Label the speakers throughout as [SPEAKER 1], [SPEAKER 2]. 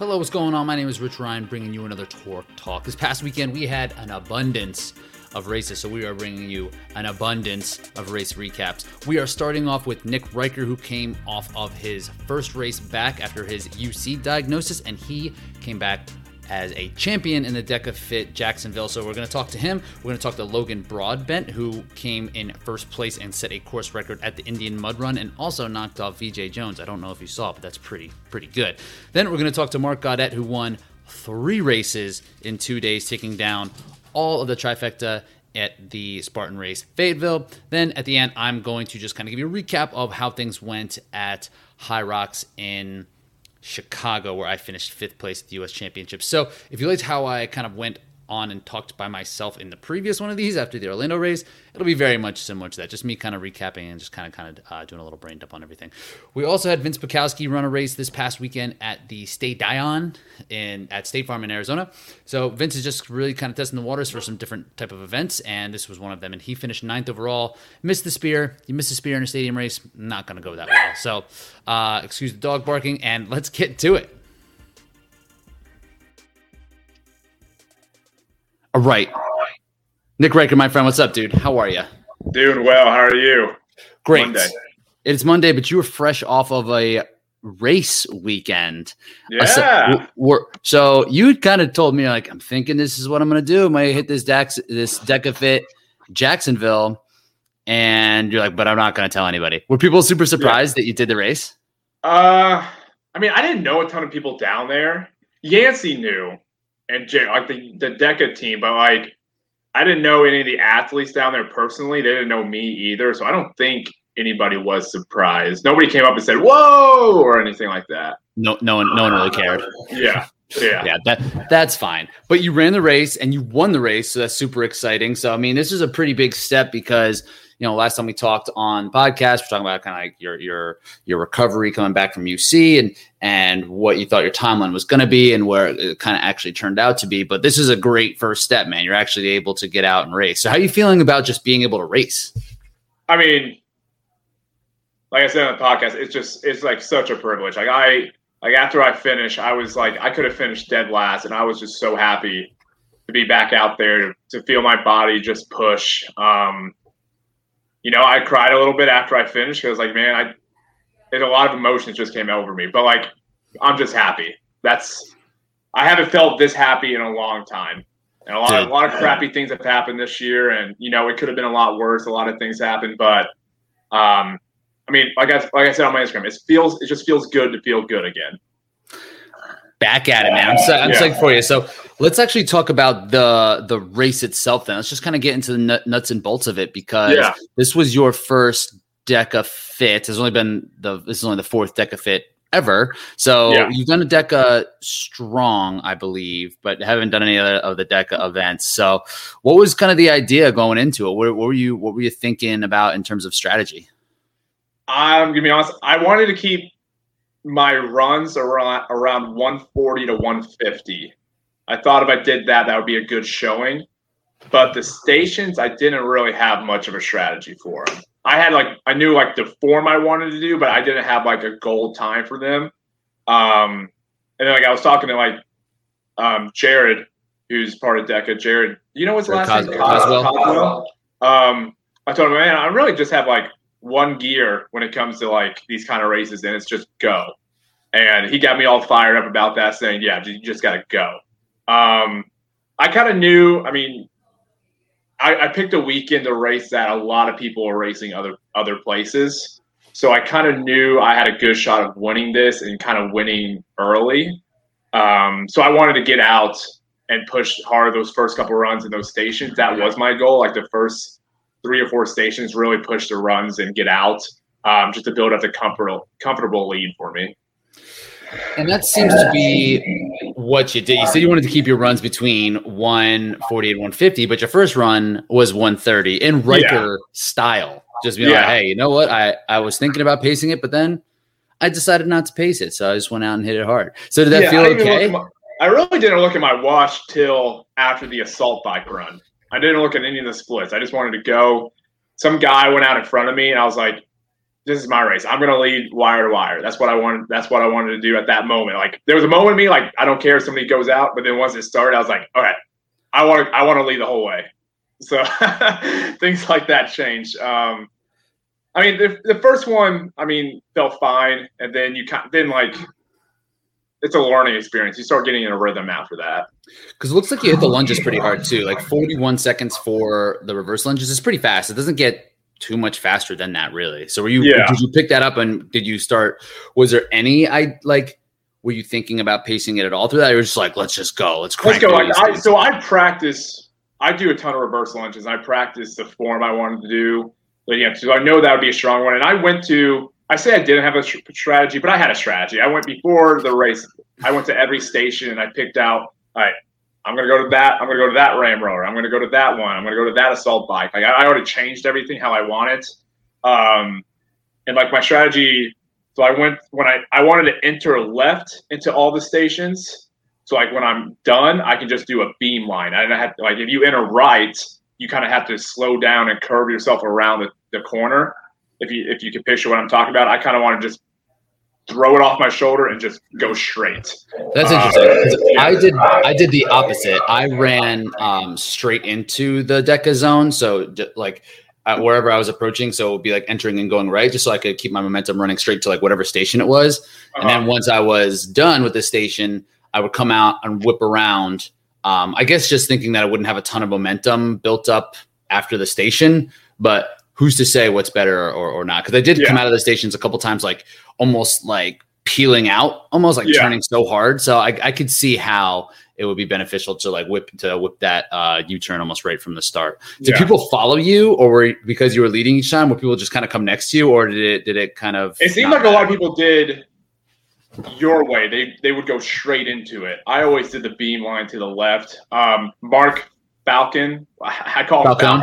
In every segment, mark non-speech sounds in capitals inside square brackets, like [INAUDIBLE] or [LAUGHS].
[SPEAKER 1] Hello, what's going on? My name is Rich Ryan, bringing you another Torque Talk. This past weekend, we had an abundance of races, so we are bringing you an abundance of race recaps. We are starting off with Nick Riker, who came off of his first race back after his UC diagnosis, and he came back as a champion in the DEKA Fit Jacksonville. So we're going to talk to him. We're going to talk to Logan Broadbent, who came in first place and set a course record at the Indian Mud Run, and also knocked off VJ Jones. I don't know if you saw, but that's pretty pretty good. Then we're going to talk to Mark Gaudet, who won three races in two days, taking down all of the trifecta at the Spartan race Fayetteville. Then at the end, I'm going to just kind of give you a recap of how things went at Hyrox in Chicago, where I finished fifth place at the U.S. Championship. So if you liked how I kind of went on and talked by myself in the previous one of these after the Orlando race, it'll be very much similar to that. Just me kind of recapping and just kind of kind of uh, doing a little brain dump on everything. We also had Vince Bukowski run a race this past weekend at the State Dion in at State Farm in Arizona. So Vince is just really kind of testing the waters for some different type of events, and this was one of them. And he finished ninth overall. Missed the spear. You missed the spear in a stadium race. Not going to go that well. So uh, excuse the dog barking, and let's get to it. All right. Nick Riker, my friend, what's up, dude? How are you?
[SPEAKER 2] Doing well. How are you?
[SPEAKER 1] Great. Monday. It's Monday, but you were fresh off of a race weekend.
[SPEAKER 2] Yeah.
[SPEAKER 1] So, so you kind of told me like, I'm thinking this is what I'm going to do. I might hit this Dax, this DEKA Fit Jacksonville, and you're like, but I'm not going to tell anybody. Were people super surprised yeah. that you did the race?
[SPEAKER 2] Uh, I mean, I didn't know a ton of people down there. Yancey knew, and Jay, like the the DEKA team, but like I didn't know any of the athletes down there personally. They didn't know me either, so I don't think anybody was surprised. Nobody came up and said "whoa" or anything like that.
[SPEAKER 1] No, no one, no one really cared.
[SPEAKER 2] Yeah. Yeah. [LAUGHS]
[SPEAKER 1] yeah, that that's fine. But you ran the race and you won the race, so that's super exciting. So I mean, this is a pretty big step because you know, last time we talked on podcast, we're talking about kind of like your your your recovery coming back from UC and and what you thought your timeline was going to be and where it kind of actually turned out to be. But this is a great first step, man. You're actually able to get out and race. So how are you feeling about just being able to race?
[SPEAKER 2] I mean, like I said on the podcast, it's just it's like such a privilege. Like I like after I finished, I was like I could have finished dead last, and I was just so happy to be back out there to feel my body just push. Um, you know, I cried a little bit after I finished because like, man, I there's a lot of emotions just came over me. But like, I'm just happy. That's I haven't felt this happy in a long time. And a lot, Dude, of, a lot of crappy things have happened this year, and you know it could have been a lot worse. A lot of things happened, but um, I mean, like I like I said on my Instagram, it feels it just feels good to feel good again
[SPEAKER 1] back at it, man. I'm, so, I'm yeah. psyched for you. So let's actually talk about the the race itself. Then let's just kind of get into the nuts and bolts of it because yeah. this was your first DEKA fit. Has only been the this is only the fourth DEKA fit ever. So yeah. you've done a DEKA strong, I believe, but haven't done any other of the DEKA events. So what was kind of the idea going into it? What, what were you what were you thinking about in terms of strategy?
[SPEAKER 2] I'm gonna be honest. I wanted to keep my runs around around 140 to 150. I thought if I did that, that would be a good showing. But the stations, I didn't really have much of a strategy for them. I had like I knew like the form I wanted to do, but I didn't have like a goal time for them. Um, and then like I was talking to like um, Jared, who's part of DEKA. Jared, you know what's the last Cos- name? Coswell. Coswell. Um, I told him, man, I really just have like one gear when it comes to like these kind of races, and it's just go. And he got me all fired up about that, saying, "Yeah, you just got to go." Um, I kind of knew. I mean, I, I, picked a weekend to race that a lot of people were racing other other places, so I kind of knew I had a good shot of winning this and kind of winning early. Um, so I wanted to get out and push hard those first couple of runs in those stations. That was my goal. Like the first three or four stations, really push the runs and get out, um, just to build up the comfortable comfortable lead for me.
[SPEAKER 1] And that seems to be what you did. You said you wanted to keep your runs between 140 and 150, but your first run was 130 in Riker yeah. style. Just being yeah. like, hey, you know what? I, I was thinking about pacing it, but then I decided not to pace it. So I just went out and hit it hard. So did that yeah, feel I okay?
[SPEAKER 2] My, I really didn't look at my watch till after the assault bike run. I didn't look at any of the splits. I just wanted to go. Some guy went out in front of me, and I was like, this is my race. I'm gonna lead wire to wire. That's what I wanted. That's what I wanted to do at that moment. Like there was a moment in me like I don't care if somebody goes out, but then once it started, I was like, all right, I want to I want to lead the whole way. So [LAUGHS] things like that change. Um, I mean, the, the first one, I mean, felt fine, and then you kind then like it's a learning experience. You start getting in a rhythm after that.
[SPEAKER 1] Because it looks like you hit the lunges pretty hard too. Like 41 seconds for the reverse lunges is pretty fast. It doesn't get too much faster than that, really. So were you?
[SPEAKER 2] Yeah.
[SPEAKER 1] Did you pick that up and did you start? Was there any? I like. Were you thinking about pacing it at all through that? Or were just like, let's just go. Let's
[SPEAKER 2] Let's go. Like, I, so I practice. I do a ton of reverse lunges. I practice the form I wanted to do leading up to. So I know that would be a strong one. And I went to. I say I didn't have a str- strategy, but I had a strategy. I went before the race. I went to every station and I picked out. All right, I'm going to go to that. I'm going to go to that ram rower. I'm going to go to that one. I'm going to go to that assault bike. Like I, I already changed everything how I want it. Um, and like my strategy. So I went when I I wanted to enter left into all the stations. So like when I'm done, I can just do a beam line. I don't have to, like if you enter right, you kind of have to slow down and curve yourself around the, the corner. If you if you can picture what I'm talking about, I kind of want to just throw it off my shoulder and just go straight.
[SPEAKER 1] That's
[SPEAKER 2] Uh, yeah.
[SPEAKER 1] I did. I did the opposite. I ran um, straight into the DEKA zone. So j- like uh, wherever I was approaching, so it would be like entering and going right, just so I could keep my momentum running straight to like whatever station it was. And then once I was done with the station, I would come out and whip around. Um, I guess just thinking that I wouldn't have a ton of momentum built up after the station, but who's to say what's better or, or not? Because I did
[SPEAKER 2] Yeah.
[SPEAKER 1] come out of the stations a couple times, like almost like peeling out, almost like
[SPEAKER 2] Yeah.
[SPEAKER 1] turning so hard. So I, I could see how it would be beneficial to like whip to whip that uh, U turn almost right from the start. Did
[SPEAKER 2] Yeah.
[SPEAKER 1] people follow you, or were because you were leading each time? Were people just kind of come next to you, or did it did it kind of?
[SPEAKER 2] It seemed like a lot of people did your way. They they would go straight into it. I always did the beam line to the left. Um, Mark Falcon, I, I call him
[SPEAKER 1] Falcone.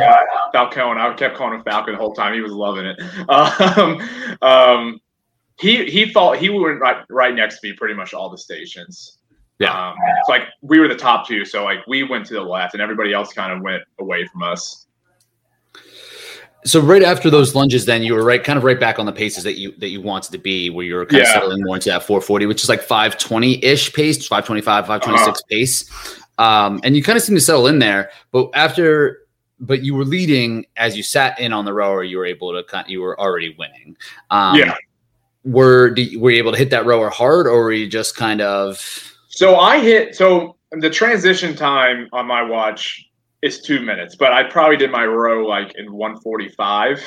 [SPEAKER 2] Falcon. I kept calling him Falcon the whole time. He was loving it. [LAUGHS] Um, um, he he fought. He went right right next to me pretty much all the stations.
[SPEAKER 1] Yeah.
[SPEAKER 2] Um, it's like we were the top two, so like we went to the left, and everybody else kind of went away from us.
[SPEAKER 1] So right after those lunges, then you were right, kind of right back on the paces that you that you wanted to be, where you were kind of settling more into that 440, which is like 520 ish pace, 525, 526 pace, um, and you kind of seem to settle in there. But after, but you were leading as you sat in on the rower, you were able to kind, you were already winning. Um,
[SPEAKER 2] Yeah.
[SPEAKER 1] Were you- were you able to hit that rower hard, or were you just kind of?
[SPEAKER 2] So I hit so the transition time on my watch is two minutes, but I probably did my row like in 145.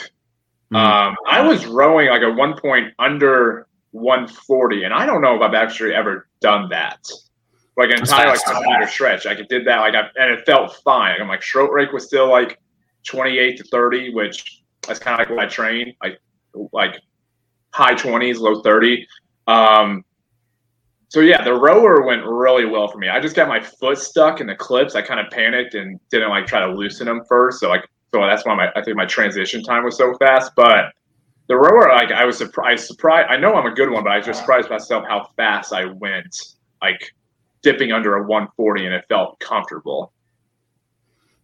[SPEAKER 1] Hmm.
[SPEAKER 2] Um, I was rowing like at one point under 140, and I don't know if I've actually ever done that. Like an entire like. 100 meter stretch, like it did that, like I, and it felt fine. I'm like stroke rate was still like 28 to 30, which that's kind of like what I train, like like high 20s, low 30. Um, so yeah, the rower went really well for me. I just got my foot stuck in the clips. I kind of panicked and didn't like try to loosen them first. So like, so that's why my I think my transition time was so fast. But the rower, like, I was surprised. Surprised. I know I'm a good one, but I was just surprised myself how fast I went. Like dipping under a 140, and it felt comfortable.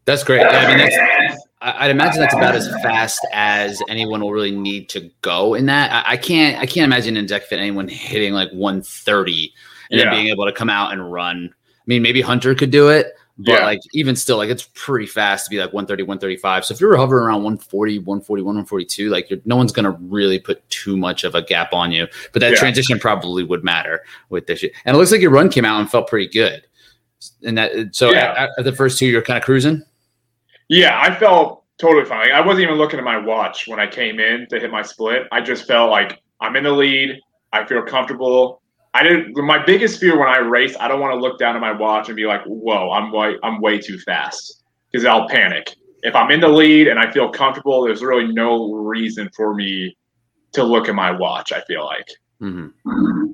[SPEAKER 1] That's great. Yeah, I mean, that's, I- I'd imagine that's about as fast as anyone will really need to go in that. I, I can't, I can't imagine in DEKA fit anyone hitting like 130 and
[SPEAKER 2] Yeah.
[SPEAKER 1] then being able to come out and run. I mean, maybe Hunter could do it, but
[SPEAKER 2] Yeah.
[SPEAKER 1] like even still, like it's pretty fast to be like 130, 135. So if you're hovering around 140, 141, 142, like you're, no one's going to really put too much of a gap on you. But that
[SPEAKER 2] Yeah.
[SPEAKER 1] transition probably would matter with this. And it looks like your run came out and felt pretty good. And that, so
[SPEAKER 2] Yeah.
[SPEAKER 1] at, at the first two, you're kind of cruising.
[SPEAKER 2] Yeah, I felt totally fine. Like, I wasn't even looking at my watch when I came in to hit my split. I just felt like I'm in the lead. I feel comfortable. I didn't. My biggest fear when I race, I don't want to look down at my watch and be like, "Whoa, I'm way, I'm way too fast," because I'll panic. If I'm in the lead and I feel comfortable, there's really no reason for me to look at my watch. I feel like.
[SPEAKER 1] Mm-hmm.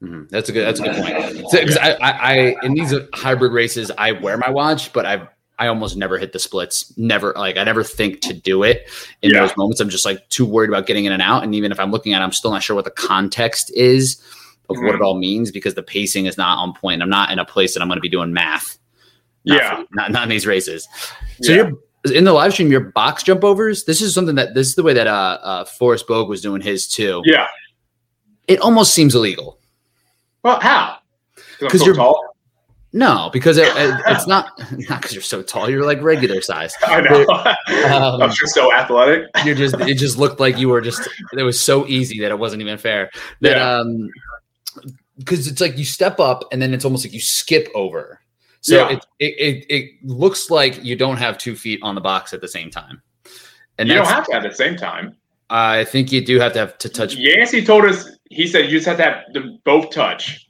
[SPEAKER 1] hmm That's a good. That's a good point. Because I, I, I, in these hybrid races, I wear my watch, but I, I almost never hit the splits. Never, like I never think to do it in
[SPEAKER 2] Yeah.
[SPEAKER 1] those moments. I'm just like too worried about getting in and out. And even if I'm looking at, it, I'm still not sure what the context is of what
[SPEAKER 2] Mhm.
[SPEAKER 1] it all means because the pacing is not on point. I'm not in a place that I'm going to be doing math. Not
[SPEAKER 2] Yeah.
[SPEAKER 1] for- not not in these races. So
[SPEAKER 2] Yeah.
[SPEAKER 1] you're in the live stream, your box jump overs. This is something that this is the way that uh, uh Forrest Bogue was doing his too.
[SPEAKER 2] Yeah.
[SPEAKER 1] It almost seems illegal.
[SPEAKER 2] Well, how?
[SPEAKER 1] Because so you're tall. No, because it, it, it's not [LAUGHS] not because you're so tall. You're like regular size. [LAUGHS]
[SPEAKER 2] I know. [LAUGHS] Um, I'm just so athletic.
[SPEAKER 1] You're just. It just looked like you were just. It was so easy that it wasn't even fair. That yeah. um, because it's like you step up and then it's almost like you skip over. So yeah. it, it, it it looks like you don't have two feet on the box at the same time.
[SPEAKER 2] And you don't have to at the same time.
[SPEAKER 1] I think you do have to have to touch.
[SPEAKER 2] Yancey told us he said you just have to have them both touch.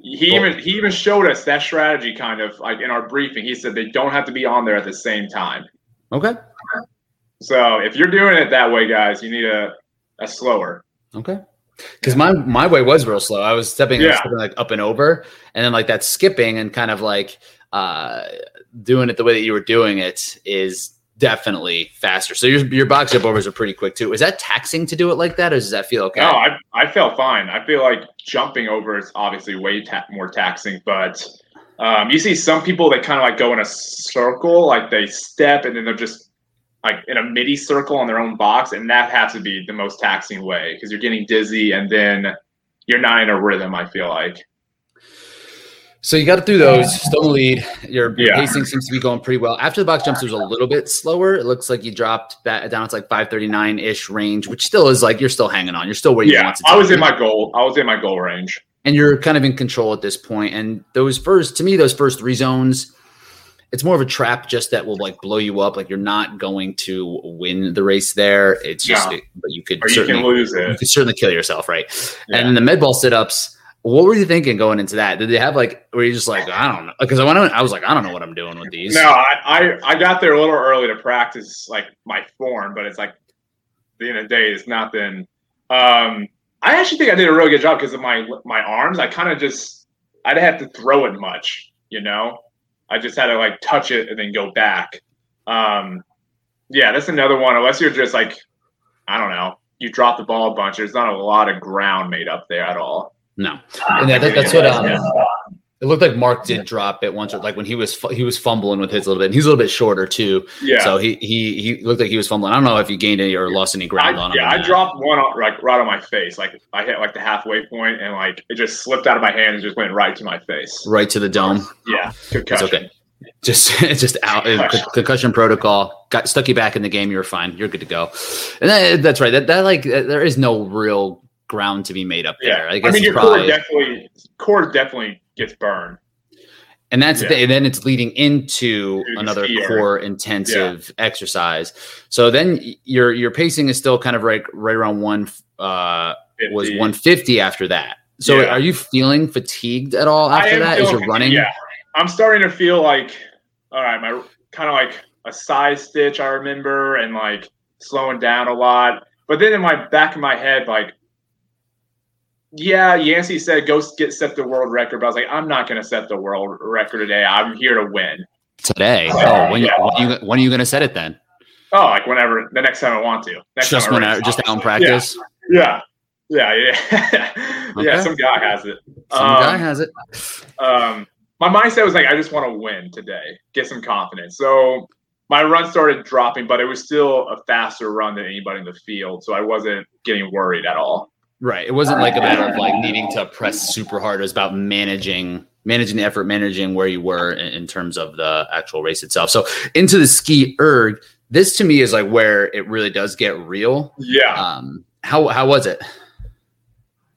[SPEAKER 2] He even he even showed us that strategy kind of like in our briefing. He said they don't have to be on there at the same time.
[SPEAKER 1] Okay.
[SPEAKER 2] So if you're doing it that way, guys, you need a a slower.
[SPEAKER 1] Okay. Because my my way was real slow. I was stepping, yeah. stepping like up and over, and then like that skipping and kind of like uh doing it the way that you were doing it is definitely faster. So your your box jump overs are pretty quick too. Is that taxing to do it like that, or does that feel okay?
[SPEAKER 2] No, I I felt fine. I feel like jumping over is obviously way ta- more taxing, but um, you see some people that kind of like go in a circle, like they step and then they're just like in a midi circle on their own box, and that has to be the most taxing way because you're getting dizzy and then you're not in a rhythm. I feel like.
[SPEAKER 1] So you got through those, still the lead. Your, your yeah. pacing seems to be going pretty well. After the box jumps, there's a little bit slower. It looks like you dropped that down It's like 539 ish range, which still is like you're still hanging on. You're still where you yeah, want to.
[SPEAKER 2] I was in my goal. I was in my goal range.
[SPEAKER 1] And you're kind of in control at this point. And those first, to me, those first three zones, it's more of a trap just that will like blow you up. Like you're not going to win the race there. It's just, yeah. but you could
[SPEAKER 2] or
[SPEAKER 1] certainly
[SPEAKER 2] you lose it.
[SPEAKER 1] You could certainly kill yourself, right? Yeah. And the med ball sit ups what were you thinking going into that? Did they have like, were you just like, I don't know? Because I went, I was like, I don't know what I'm doing with these.
[SPEAKER 2] No, I, I, I got there a little early to practice like my form, but it's like the end of the day is nothing. Um, I actually think I did a really good job because of my my arms. I kind of just I didn't have to throw it much, you know. I just had to like touch it and then go back. Um, yeah, that's another one. Unless you're just like, I don't know, you drop the ball a bunch. There's not a lot of ground made up there at all.
[SPEAKER 1] No, and that, that's what um, it looked like. Mark did drop it once, or like when he was he was fumbling with his a little bit. And he's a little bit shorter too.
[SPEAKER 2] Yeah.
[SPEAKER 1] So he he he looked like he was fumbling. I don't know if he gained any or lost any ground
[SPEAKER 2] I,
[SPEAKER 1] on
[SPEAKER 2] him. Yeah, I dropped one on, like right on my face. Like I hit like the halfway point, and like it just slipped out of my hand and just went right to my face.
[SPEAKER 1] Right to the dome.
[SPEAKER 2] Yeah, concussion.
[SPEAKER 1] It's okay. Just [LAUGHS] it's just out concussion. concussion protocol. Got stuck you back in the game. You were fine. You're good to go. And that, that's right. That that like there is no real ground to be made up
[SPEAKER 2] yeah.
[SPEAKER 1] there. I,
[SPEAKER 2] guess I mean, your probably, core definitely core definitely gets burned.
[SPEAKER 1] And that's yeah. the, then it's leading into another core intensive yeah. exercise. So then your your pacing is still kind of right right around one uh 50. was 150 after that. So yeah. are you feeling fatigued at all after that? Is you running?
[SPEAKER 2] Yeah. I'm starting to feel like all right, my kind of like a side stitch I remember and like slowing down a lot. But then in my back of my head, like yeah, Yancey said go get set the world record, but I was like, I'm not going to set the world record today. I'm here to win
[SPEAKER 1] today. oh, when, yeah. when, you, when are you going to set it then?
[SPEAKER 2] Oh, like whenever the next time I want to. Next
[SPEAKER 1] just whenever, just out in practice.
[SPEAKER 2] Yeah, yeah, yeah, [LAUGHS] yeah. okay. yeah some guy has it.
[SPEAKER 1] Some um, guy has it.
[SPEAKER 2] Um, my mindset was like, I just want to win today, get some confidence. So my run started dropping, but it was still a faster run than anybody in the field, so I wasn't getting worried at all.
[SPEAKER 1] Right. It wasn't like a matter of like [LAUGHS] needing to press super hard. It was about managing managing the effort, managing where you were in, in terms of the actual race itself. So into the ski erg, this to me is like where it really does get real.
[SPEAKER 2] Yeah.
[SPEAKER 1] Um, how how was it?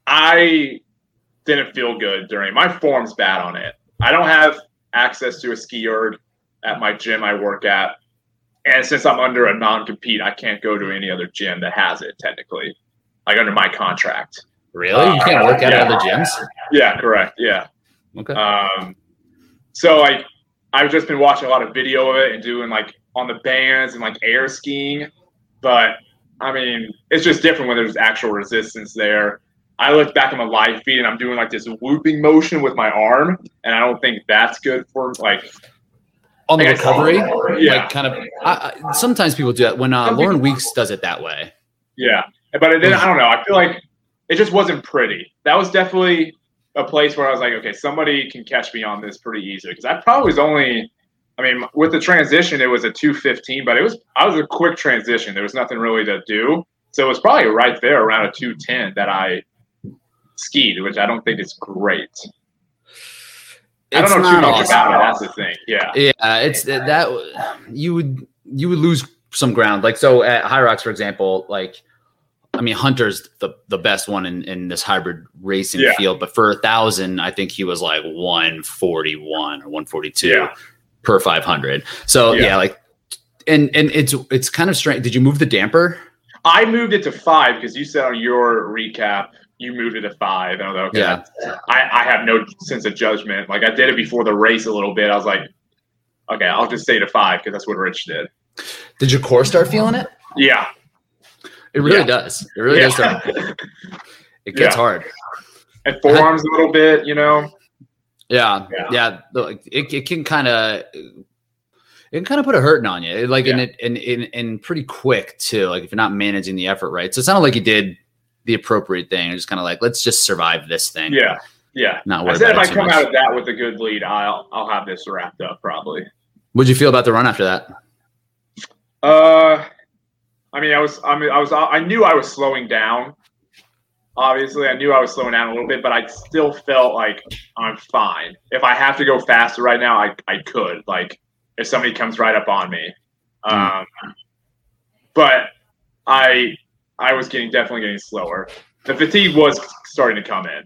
[SPEAKER 2] I didn't feel good during my form's bad on it. I don't have access to a ski erg at my gym I work at. And since I'm under a non compete, I can't go to any other gym that has it technically like under my contract.
[SPEAKER 1] Really? You can't work out yeah. other gyms?
[SPEAKER 2] Yeah, correct. Yeah.
[SPEAKER 1] Okay.
[SPEAKER 2] Um, so like I've just been watching a lot of video of it and doing like on the bands and like air skiing, but I mean it's just different when there's actual resistance there. I look back on my live feed and I'm doing like this whooping motion with my arm, and I don't think that's good for like
[SPEAKER 1] on the recovery. Yeah, like kind of. I, I, sometimes people do that when uh, Lauren Weeks does it that way.
[SPEAKER 2] Yeah, but it didn't, mm. I don't know. I feel like it just wasn't pretty. That was definitely a place where I was like, okay, somebody can catch me on this pretty easily because I probably was only I mean, with the transition, it was a 215, but it was I was a quick transition. There was nothing really to do, so it was probably right there around a 210 that I skied, which I don't think is great. I don't
[SPEAKER 1] It's
[SPEAKER 2] know too much
[SPEAKER 1] awesome.
[SPEAKER 2] about it. That's the thing. Yeah.
[SPEAKER 1] Yeah, it's that you would you would lose some ground. Like so at Hyrox, for example, like I mean Hunter's the the best one in, in this hybrid racing
[SPEAKER 2] Yeah.
[SPEAKER 1] field, but for a thousand, I think he was like one forty one or one forty two
[SPEAKER 2] Yeah.
[SPEAKER 1] per five hundred. So
[SPEAKER 2] Yeah.
[SPEAKER 1] yeah. like and and it's it's kind of strange. Did you move the damper?
[SPEAKER 2] I moved it to five because you said on your recap you moved it to five. I was like, okay,
[SPEAKER 1] Yeah.
[SPEAKER 2] I, I have no sense of judgment. Like I did it before the race a little bit. I was like, okay, I'll just say to five because that's what Rich did.
[SPEAKER 1] Did your core start feeling it?
[SPEAKER 2] Yeah.
[SPEAKER 1] It really
[SPEAKER 2] Yeah.
[SPEAKER 1] does. It really
[SPEAKER 2] yeah.
[SPEAKER 1] does start. [LAUGHS] It gets
[SPEAKER 2] Yeah.
[SPEAKER 1] hard.
[SPEAKER 2] and forearms a little bit, you know.
[SPEAKER 1] Yeah,
[SPEAKER 2] Yeah.
[SPEAKER 1] yeah. It, it can kind of it can kind of put a hurting on you, like in
[SPEAKER 2] Yeah.
[SPEAKER 1] it and and and pretty quick too. Like if you're not managing the effort right, so it sounded like you did the appropriate thing. You're just kind of like, let's just survive this thing.
[SPEAKER 2] Yeah. Yeah.
[SPEAKER 1] not
[SPEAKER 2] I said if I come
[SPEAKER 1] much.
[SPEAKER 2] out of that with a good lead, I'll I'll have this wrapped up probably.
[SPEAKER 1] What'd you feel about the run after that?
[SPEAKER 2] Uh, I mean, I was, I mean, I was, I knew I was slowing down. Obviously, I knew I was slowing down a little bit, but I still felt like I'm fine. If I have to go faster right now, I, I could. Like, if somebody comes right up on me, um, but I, I was getting definitely getting slower. The fatigue was starting to come in.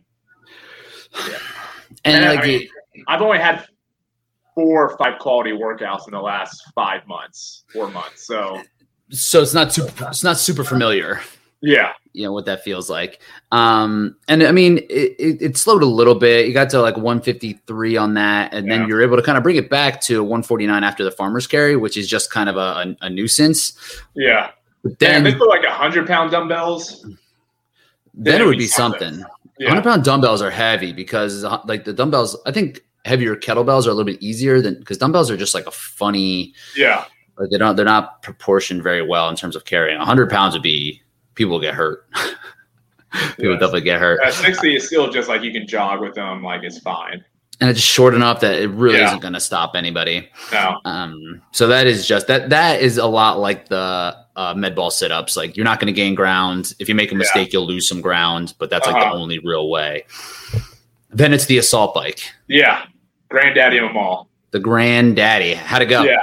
[SPEAKER 1] And
[SPEAKER 2] Yeah,
[SPEAKER 1] like,
[SPEAKER 2] I mean-
[SPEAKER 1] it-
[SPEAKER 2] I've only had four or five quality workouts in the last five months, four months. So
[SPEAKER 1] so it's not super, it's not super familiar.
[SPEAKER 2] yeah,
[SPEAKER 1] you know what that feels like um and i mean it, it, it slowed a little bit you got to like 153 on that and
[SPEAKER 2] Yeah.
[SPEAKER 1] then you're able to kind of bring it back to 149 after the farmer's carry which is just kind of a, a, a nuisance
[SPEAKER 2] yeah.
[SPEAKER 1] but
[SPEAKER 2] Damn,
[SPEAKER 1] then
[SPEAKER 2] they put like a hundred pound dumbbells.
[SPEAKER 1] then it would be
[SPEAKER 2] something.
[SPEAKER 1] something
[SPEAKER 2] Yeah.
[SPEAKER 1] 100 pound dumbbells are heavy because uh, like the dumbbells i think heavier kettlebells are a little bit easier than because dumbbells are just like a funny
[SPEAKER 2] Yeah.
[SPEAKER 1] Like they don't they're not proportioned very well in terms of carrying 100 pounds would be people will get hurt [LAUGHS] people
[SPEAKER 2] Yes.
[SPEAKER 1] definitely get hurt
[SPEAKER 2] Uh, 60 is still just like you can jog with them, like it's fine.
[SPEAKER 1] and it's short enough that it really
[SPEAKER 2] Yeah.
[SPEAKER 1] isn't going to stop anybody.
[SPEAKER 2] No.
[SPEAKER 1] Um, so that is just that. That is a lot like the uh, med ball sit ups. Like you're not going to gain ground. If you make a
[SPEAKER 2] Yeah.
[SPEAKER 1] mistake, you'll lose some ground, but that's like the
[SPEAKER 2] Uh-huh.
[SPEAKER 1] only real way. Then it's the assault bike,
[SPEAKER 2] Yeah. Granddaddy of them all.
[SPEAKER 1] the granddaddy. How'd it go?
[SPEAKER 2] Yeah.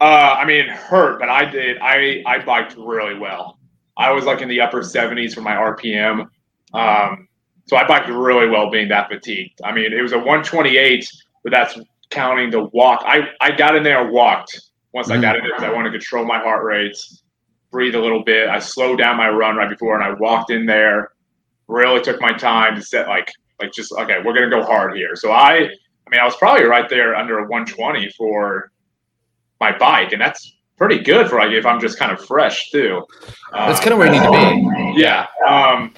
[SPEAKER 2] Uh, I mean, hurt, but I did. I I biked really well. I was like in the upper 70s for my RPM. Um, so I biked really well being that fatigued. I mean, it was a 128, but that's counting the walk. I, I got in there and walked once I got in there because I wanted to control my heart rate, breathe a little bit. I slowed down my run right before and I walked in there, really took my time to set like, like just, okay, we're going to go hard here. So I, I mean, I was probably right there under a 120 for my bike, and that's pretty good for like if I'm just kind of fresh too.
[SPEAKER 1] That's
[SPEAKER 2] Um,
[SPEAKER 1] kind of where you need to be.
[SPEAKER 2] yeah. Um,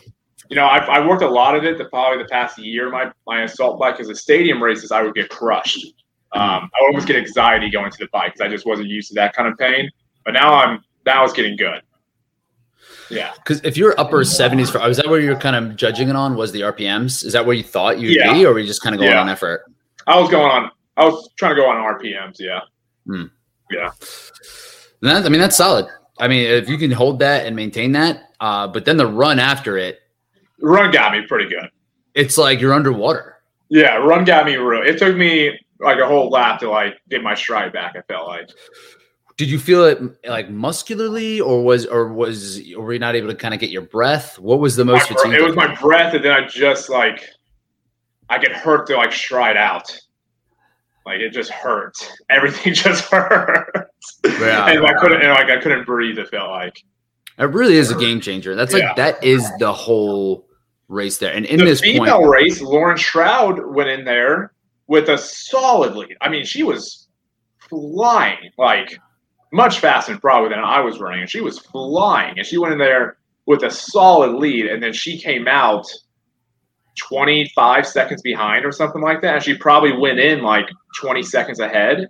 [SPEAKER 2] you know, I've, I worked a lot of it the probably the past year. My my assault bike because the stadium races I would get crushed. Um, I almost get anxiety going to the bike because I just wasn't used to that kind of pain. But now I'm now it's getting good. Yeah.
[SPEAKER 1] Because if you're upper 70s for, was that where you're kind of judging it on? Was the RPMs? Is that where you thought you'd
[SPEAKER 2] Yeah.
[SPEAKER 1] be, or were you just kind of going
[SPEAKER 2] Yeah.
[SPEAKER 1] on effort?
[SPEAKER 2] I was going on. I was trying to go on RPMs. Yeah. Yeah.
[SPEAKER 1] That, I mean, that's solid. I mean, if you can hold that and maintain that, uh, but then the run after it,
[SPEAKER 2] Run got me pretty good.
[SPEAKER 1] it's like you're underwater.
[SPEAKER 2] Yeah, run got me real. It took me like a whole lap to like get my stride back. I felt like.
[SPEAKER 1] Did you feel it like muscularly, or was, or was, or were you not able to kind of get your breath? What was the most
[SPEAKER 2] My- it was my breath, and then I just like I get hurt to like stride out. Like it just hurt. [LAUGHS] Everything just [LAUGHS] hurt.
[SPEAKER 1] Yeah.
[SPEAKER 2] and I couldn't, and like I couldn't breathe. It felt like
[SPEAKER 1] It really is a game changer. That's like
[SPEAKER 2] Yeah.
[SPEAKER 1] that is the whole race there. And in
[SPEAKER 2] the
[SPEAKER 1] this
[SPEAKER 2] female
[SPEAKER 1] point,
[SPEAKER 2] race. Lauren Shroud went in there with a solid lead. I mean, she was flying like much faster probably than I was running, and she was flying. And she went in there with a solid lead, and then she came out 25 seconds behind or something like that. And she probably went in like 20 seconds ahead,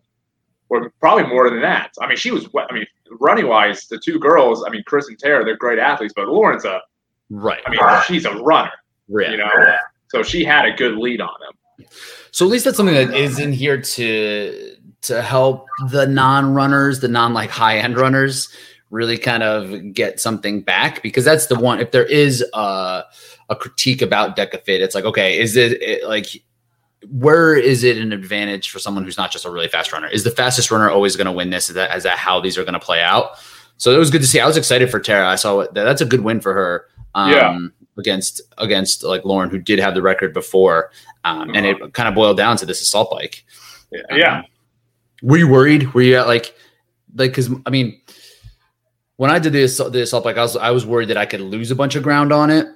[SPEAKER 2] or probably more than that. I mean, she was. I mean, running wise, the two girls. I mean, Chris and Tara, they're great athletes, but Lauren's a.
[SPEAKER 1] right?
[SPEAKER 2] I mean, she's a runner.
[SPEAKER 1] yeah.
[SPEAKER 2] You know, so she had a good lead on them.
[SPEAKER 1] So at least that's something that is in here to to help the non-runners, the non like high-end runners, really kind of get something back because that's the one. If there is a, a critique about DEKA Fit, it's like okay, is it, it like where is it an advantage for someone who's not just a really fast runner? Is the fastest runner always going to win this? Is that, is that how these are going to play out? So it was good to see. I was excited for Tara. I saw that. That's a good win for her. Um, yeah. Against against like Lauren, who did have the record before, um, uh-huh. and it uh-huh. kind of boiled down to this assault bike.
[SPEAKER 2] Yeah. Um, yeah.
[SPEAKER 1] Were you worried? Were you at like like because I mean, when I did this the assault bike, I was I was worried that I could lose a bunch of ground on it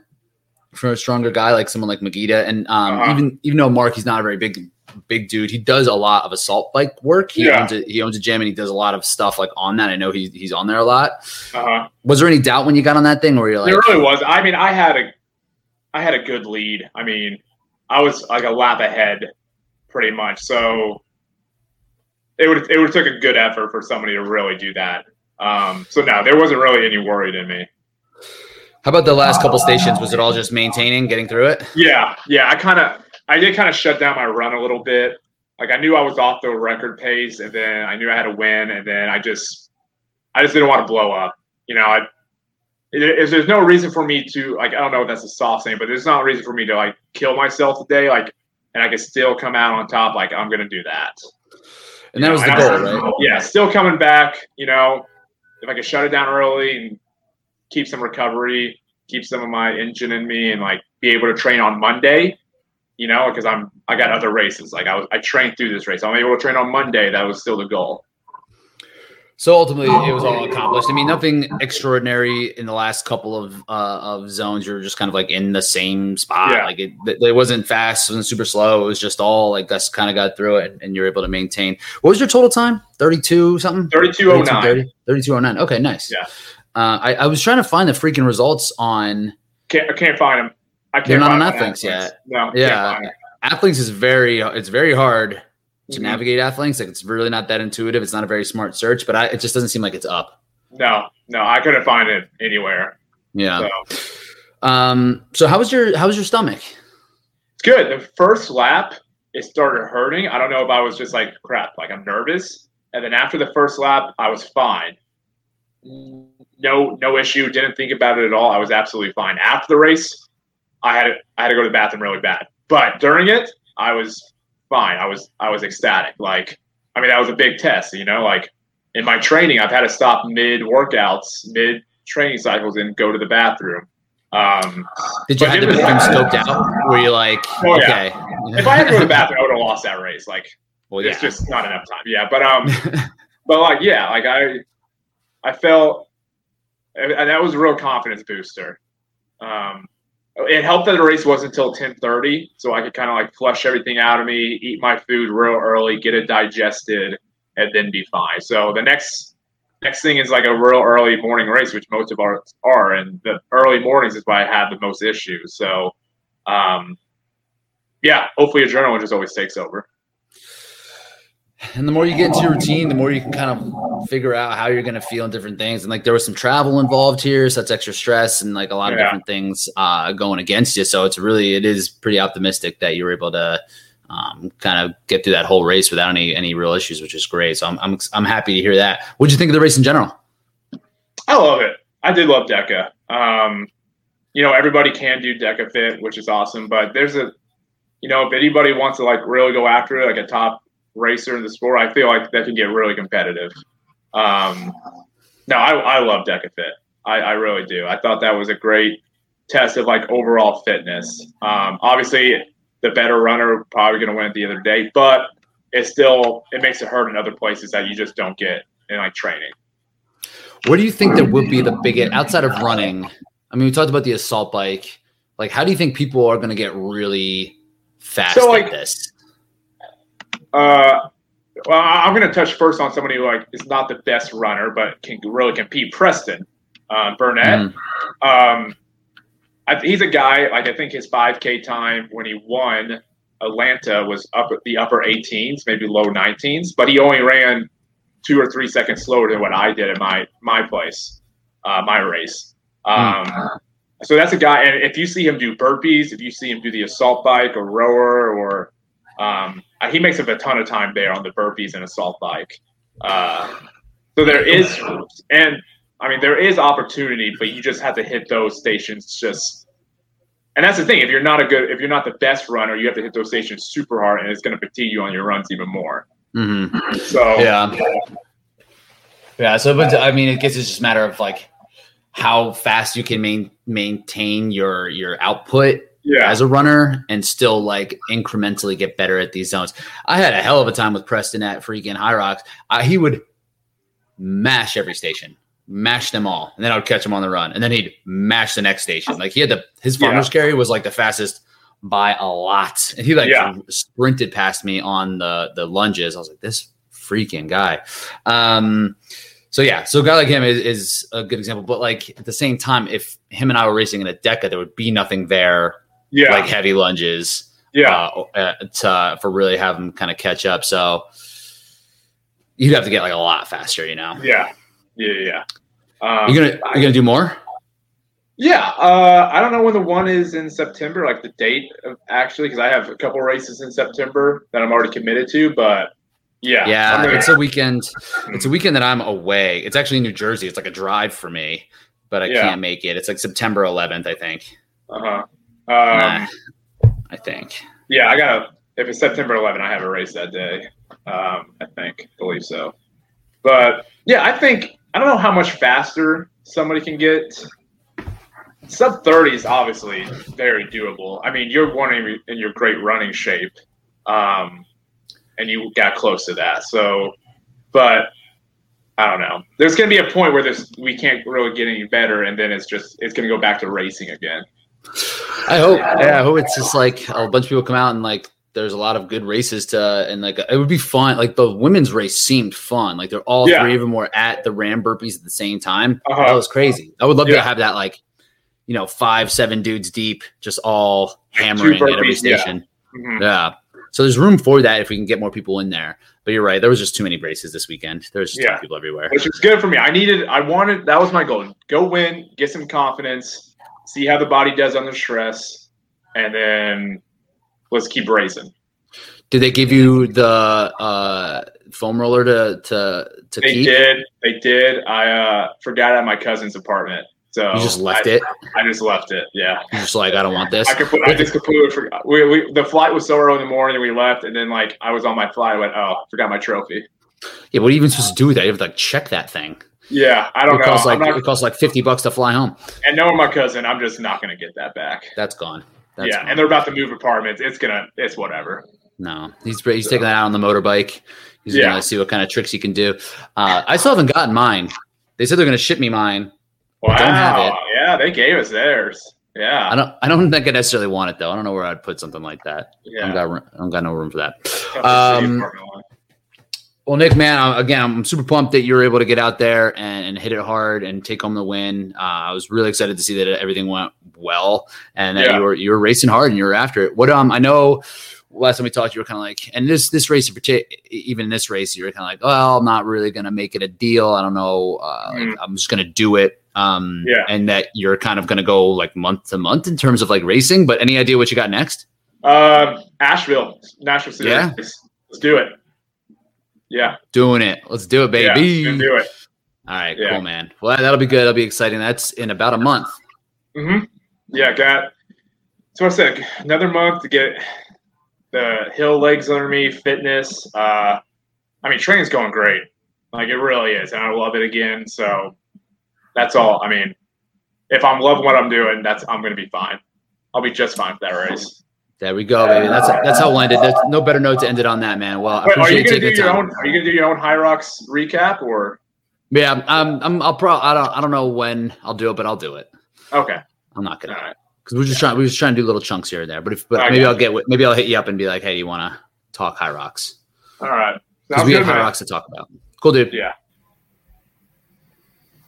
[SPEAKER 1] for a stronger guy like someone like Magida. And um, uh-huh. even even though Mark, he's not a very big big dude, he does a lot of assault bike work. He yeah. owns a, he owns a gym and he does a lot of stuff like on that. I know he's he's on there a lot. Uh-huh. Was there any doubt when you got on that thing, or you're like,
[SPEAKER 2] there really was. I mean, I had a I had a good lead. I mean, I was like a lap ahead, pretty much. So it would it would took a good effort for somebody to really do that. Um, so now there wasn't really any worried in me.
[SPEAKER 1] How about the last couple stations? Was it all just maintaining, getting through it?
[SPEAKER 2] Yeah, yeah. I kind of, I did kind of shut down my run a little bit. Like I knew I was off the record pace, and then I knew I had to win, and then I just, I just didn't want to blow up. You know, I, it, there's no reason for me to like. I don't know if that's a soft saying, but there's not a reason for me to like kill myself today. Like, and I can still come out on top. Like I'm gonna do that.
[SPEAKER 1] And that you was know, the goal, right?
[SPEAKER 2] Yeah, still coming back. You know, if I could shut it down early and keep some recovery, keep some of my engine in me, and like be able to train on Monday. You know, because I'm I got other races. Like I was I trained through this race. I'm able to train on Monday. That was still the goal.
[SPEAKER 1] So ultimately, it was all accomplished. I mean, nothing extraordinary in the last couple of uh, of zones. You're just kind of like in the same spot. Yeah. Like it, it wasn't fast, it wasn't super slow. It was just all like us kind of got through it, and you're able to maintain. What was your total time? Thirty two something.
[SPEAKER 2] Thirty two oh nine.
[SPEAKER 1] Thirty two oh nine. Okay, nice.
[SPEAKER 2] Yeah.
[SPEAKER 1] Uh, I, I, was trying to find the freaking results on.
[SPEAKER 2] Can't I can't find them. I can't.
[SPEAKER 1] They're not
[SPEAKER 2] on
[SPEAKER 1] Athlinks yet. No. Yeah. Athlinks is very it's very hard to mm-hmm. navigate Athlinks. Like it's really not that intuitive. It's not a very smart search, but I, it just doesn't seem like it's up.
[SPEAKER 2] No, no, I couldn't find it anywhere.
[SPEAKER 1] Yeah. So. Um. So how was your how was your stomach?
[SPEAKER 2] It's good. The first lap, it started hurting. I don't know if I was just like crap, like I'm nervous. And then after the first lap, I was fine no no issue. Didn't think about it at all. I was absolutely fine. After the race, I had I had to go to the bathroom really bad. But during it, I was fine. I was I was ecstatic. Like I mean, that was a big test. You know, like in my training, I've had to stop mid workouts, mid training cycles, and go to the bathroom. Um,
[SPEAKER 1] Did you have the bathroom scoped out? Were you like, oh, okay?
[SPEAKER 2] Yeah. if I had to go to the bathroom, I would have lost that race. Like, well, yeah. it's just not enough time. Yeah, but um, [LAUGHS] but like, yeah, like I I felt and that was a real confidence booster. Um, it helped that the race wasn't until 10:30, so I could kind of like flush everything out of me, eat my food real early, get it digested, and then be fine. So the next next thing is like a real early morning race, which most of ours are, and the early mornings is why I have the most issues. So, um, yeah, hopefully adrenaline just always takes over.
[SPEAKER 1] And the more you get into your routine, the more you can kind of figure out how you're going to feel in different things. And like there was some travel involved here, so that's extra stress and like a lot of different things uh, going against you. So it's really it is pretty optimistic that you were able to um, kind of get through that whole race without any any real issues, which is great. So I'm I'm I'm happy to hear that. What'd you think of the race in general?
[SPEAKER 2] I love it. I did love DEKA. Um, you know, everybody can do DEKA Fit, which is awesome. But there's a, you know, if anybody wants to like really go after it, like a top racer in the sport, I feel like that can get really competitive. Um, no, I, I love DEKA Fit. I, I really do. I thought that was a great test of like overall fitness. Um, obviously, the better runner probably going to win at the end of the day, but it still it makes it hurt in other places that you just don't get in like training.
[SPEAKER 1] What do you think that would be the biggest outside of running? I mean, we talked about the assault bike. Like, how do you think people are going to get really fast so, like, at this?
[SPEAKER 2] Uh, well, I'm going to touch first on somebody who like is not the best runner, but can really compete. Preston uh, Burnett. Mm. Um, I, he's a guy like I think his 5K time when he won Atlanta was up at the upper 18s, maybe low 19s, but he only ran two or three seconds slower than what I did in my my place, uh, my race. Um, mm. So that's a guy, and if you see him do burpees, if you see him do the assault bike or rower or um, uh, he makes up a ton of time there on the burpees and assault bike. Uh, so there is, and I mean there is opportunity, but you just have to hit those stations just. And that's the thing. If you're not a good, if you're not the best runner, you have to hit those stations super hard, and it's going to fatigue you on your runs even more.
[SPEAKER 1] Mm-hmm.
[SPEAKER 2] So
[SPEAKER 1] Yeah. Yeah. So, but I mean, I guess it's just a matter of like how fast you can main, maintain your your output
[SPEAKER 2] yeah,
[SPEAKER 1] as a runner and still like incrementally get better at these zones. I had a hell of a time with Preston at freaking Hyrox. Uh, he would mash every station, mash them all, and then I would catch him on the run, and then he'd mash the next station. Like he had the his farmer's carry was like the fastest by a lot, and he like
[SPEAKER 2] Yeah.
[SPEAKER 1] sprinted past me on the the lunges. I was like, this freaking guy. Um, so yeah, so a guy like him is, is a good example. But like at the same time, if him and I were racing in a DEKA, there would be nothing there
[SPEAKER 2] yeah,
[SPEAKER 1] like heavy lunges
[SPEAKER 2] yeah.
[SPEAKER 1] uh, uh, to, for really have them kind of catch up. So you'd have to get like a lot faster, you know.
[SPEAKER 2] Yeah, yeah, yeah. Um,
[SPEAKER 1] You're gonna you're gonna do more.
[SPEAKER 2] yeah, uh, I don't know when the one is in September, like the date of actually, because I have a couple races in September that I'm already committed to. But yeah,
[SPEAKER 1] Yeah,
[SPEAKER 2] gonna-
[SPEAKER 1] it's a weekend. It's a weekend that I'm away. It's actually New Jersey. It's like a drive for me, but I
[SPEAKER 2] Yeah.
[SPEAKER 1] can't make it. It's like September 11th, I think.
[SPEAKER 2] uh-huh. Um,
[SPEAKER 1] Nah, I think.
[SPEAKER 2] Yeah, I got to If it's September 11, I have a race that day. Um, I think, believe so. But yeah, I think I don't know how much faster somebody can get. Sub 30 is obviously very doable. I mean, you're one in your great running shape, um, and you got close to that. So, but I don't know. There's going to be a point where this we can't really get any better, and then it's just it's going to go back to racing again.
[SPEAKER 1] I hope. Yeah, I hope it's just like a bunch of people come out and like there's a lot of good races to and like it would be fun. Like the women's race seemed fun. Like they're all
[SPEAKER 2] Yeah.
[SPEAKER 1] three of them were at the Ram burpees at the same time.
[SPEAKER 2] Uh-huh.
[SPEAKER 1] That was crazy. I would love
[SPEAKER 2] Yeah.
[SPEAKER 1] to have that like you know five seven dudes deep, just all hammering at every
[SPEAKER 2] burpees, yeah.
[SPEAKER 1] station.
[SPEAKER 2] Mhm.
[SPEAKER 1] Yeah. So there's room for that if we can get more people in there. But you're right. There was just too many races this weekend. There was just too
[SPEAKER 2] Yeah.
[SPEAKER 1] many people everywhere.
[SPEAKER 2] which is good for me. I needed, I wanted, that was my goal. Go win, get some confidence, see how the body does under stress, and then let's keep racing.
[SPEAKER 1] Did they give you the uh, foam roller to to to
[SPEAKER 2] They
[SPEAKER 1] keep?
[SPEAKER 2] did, they did. I uh, forgot at my cousin's apartment, so
[SPEAKER 1] You just left
[SPEAKER 2] I,
[SPEAKER 1] it.
[SPEAKER 2] I just left it. Yeah,
[SPEAKER 1] You're just like I don't want this.
[SPEAKER 2] I could. I just completely forgot. We, we the flight was so early in the morning, we left, and then like I was on my flight. I went, oh, forgot my trophy.
[SPEAKER 1] Yeah, what are you even supposed to do with that? You have to like check that thing.
[SPEAKER 2] Yeah, I don't
[SPEAKER 1] It
[SPEAKER 2] know.
[SPEAKER 1] costs like
[SPEAKER 2] not,
[SPEAKER 1] it costs like fifty bucks to fly home.
[SPEAKER 2] and knowing my cousin, I'm just not going to get that back.
[SPEAKER 1] That's gone. That's
[SPEAKER 2] yeah,
[SPEAKER 1] gone.
[SPEAKER 2] and they're about to move apartments. It's gonna. It's whatever.
[SPEAKER 1] no, he's he's taking that out on the motorbike. He's
[SPEAKER 2] Yeah.
[SPEAKER 1] gonna see what kind of tricks he can do. Uh, I still haven't gotten mine. They said they're gonna ship me mine.
[SPEAKER 2] Wow.
[SPEAKER 1] Don't have it.
[SPEAKER 2] Yeah, they gave us theirs. Yeah.
[SPEAKER 1] I don't. I don't think I necessarily want it though. I don't know where I'd put something like that. I
[SPEAKER 2] yeah.
[SPEAKER 1] don't got. room- I don't got no room for that.
[SPEAKER 2] Tough to see
[SPEAKER 1] Um. Well, Nick, man, again, I'm super pumped that you were able to get out there and, and hit it hard and take home the win. Uh, I was really excited to see that everything went well and that
[SPEAKER 2] Yeah.
[SPEAKER 1] you were you were racing hard and you were after it. What um, I know last time we talked, you were kind of like, and this this race in particular, even in this race, you were kind of like, well, I'm not really gonna make it a deal. I don't know. Uh, like,
[SPEAKER 2] Mhm.
[SPEAKER 1] I'm just gonna do it. Um,
[SPEAKER 2] Yeah.
[SPEAKER 1] and that you're kind of gonna go like month to month in terms of like racing. But any idea what you got next?
[SPEAKER 2] Uh, Asheville, Nashville City.
[SPEAKER 1] Yeah.
[SPEAKER 2] Let's do it. Yeah.
[SPEAKER 1] Doing it. Let's do it, baby.
[SPEAKER 2] let's do it.
[SPEAKER 1] All right,
[SPEAKER 2] Yeah.
[SPEAKER 1] cool, man. Well, that- that'll be good. That'll be exciting. That's in about a month.
[SPEAKER 2] Mm-hmm. Yeah. Got. So I said another month to get the hill legs under me, fitness. Uh, I mean, training's going great. Like it really is, and I love it again. So that's all. I mean, if I'm loving what I'm doing, that's I'm gonna be fine. I'll be just fine for that race.
[SPEAKER 1] There we go, baby. That's that's how we'll end it. There's no better note to end it on that, man. Well, I
[SPEAKER 2] Wait, are you
[SPEAKER 1] appreciate you
[SPEAKER 2] gonna do your
[SPEAKER 1] time.
[SPEAKER 2] own? Are you gonna do your own Hyrox recap or?
[SPEAKER 1] Yeah, I'm, I'm, I'm I'll probably, I don't, I don't know when I'll do it, but I'll do it.
[SPEAKER 2] Okay.
[SPEAKER 1] I'm not
[SPEAKER 2] All
[SPEAKER 1] gonna,
[SPEAKER 2] right.
[SPEAKER 1] because we're just trying, we're just trying to do little chunks here and there. But if, but
[SPEAKER 2] I
[SPEAKER 1] maybe
[SPEAKER 2] got
[SPEAKER 1] I'll get, with- maybe I'll hit you up and be like, hey, do you want to talk Hyrox?
[SPEAKER 2] All right.
[SPEAKER 1] Because
[SPEAKER 2] Sounds
[SPEAKER 1] we
[SPEAKER 2] good,
[SPEAKER 1] have high
[SPEAKER 2] man.
[SPEAKER 1] rocks to talk about. Cool, dude.
[SPEAKER 2] Yeah.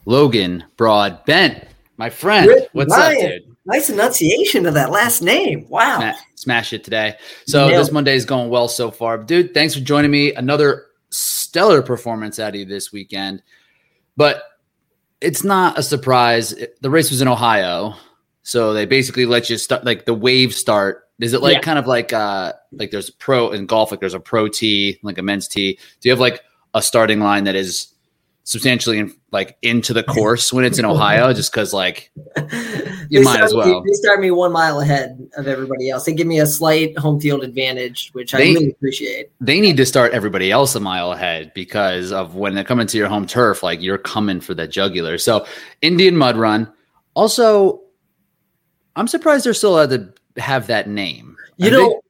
[SPEAKER 1] Logan Broadbent, my friend.
[SPEAKER 3] Rick
[SPEAKER 1] What's
[SPEAKER 3] Ryan.
[SPEAKER 1] up, dude?
[SPEAKER 3] Nice enunciation of that last name. Wow.
[SPEAKER 1] Sma- smash it today. So
[SPEAKER 3] Nailed
[SPEAKER 1] this Monday is going well so far. Dude, thanks for joining me. Another stellar performance out of you this weekend. But it's not a surprise. The race was in Ohio. So they basically let you start like the wave start Is it like
[SPEAKER 3] Yeah.
[SPEAKER 1] kind of like uh like there's pro in golf, like there's a pro tee, like a men's tee. Do you have like a starting line that is substantially in, like into the [LAUGHS] course when it's in Ohio? Just because like [LAUGHS] You
[SPEAKER 3] They
[SPEAKER 1] might as
[SPEAKER 3] me-
[SPEAKER 1] well.
[SPEAKER 3] they start me one mile ahead of everybody else. They give me a slight home field advantage, which I really appreciate.
[SPEAKER 1] they need to start everybody else a mile ahead because of when they're coming to your home turf, like you're coming for that jugular. So Indian Mud Run. Also, I'm surprised they're still allowed to have that name.
[SPEAKER 3] You
[SPEAKER 1] I
[SPEAKER 3] know,
[SPEAKER 1] think-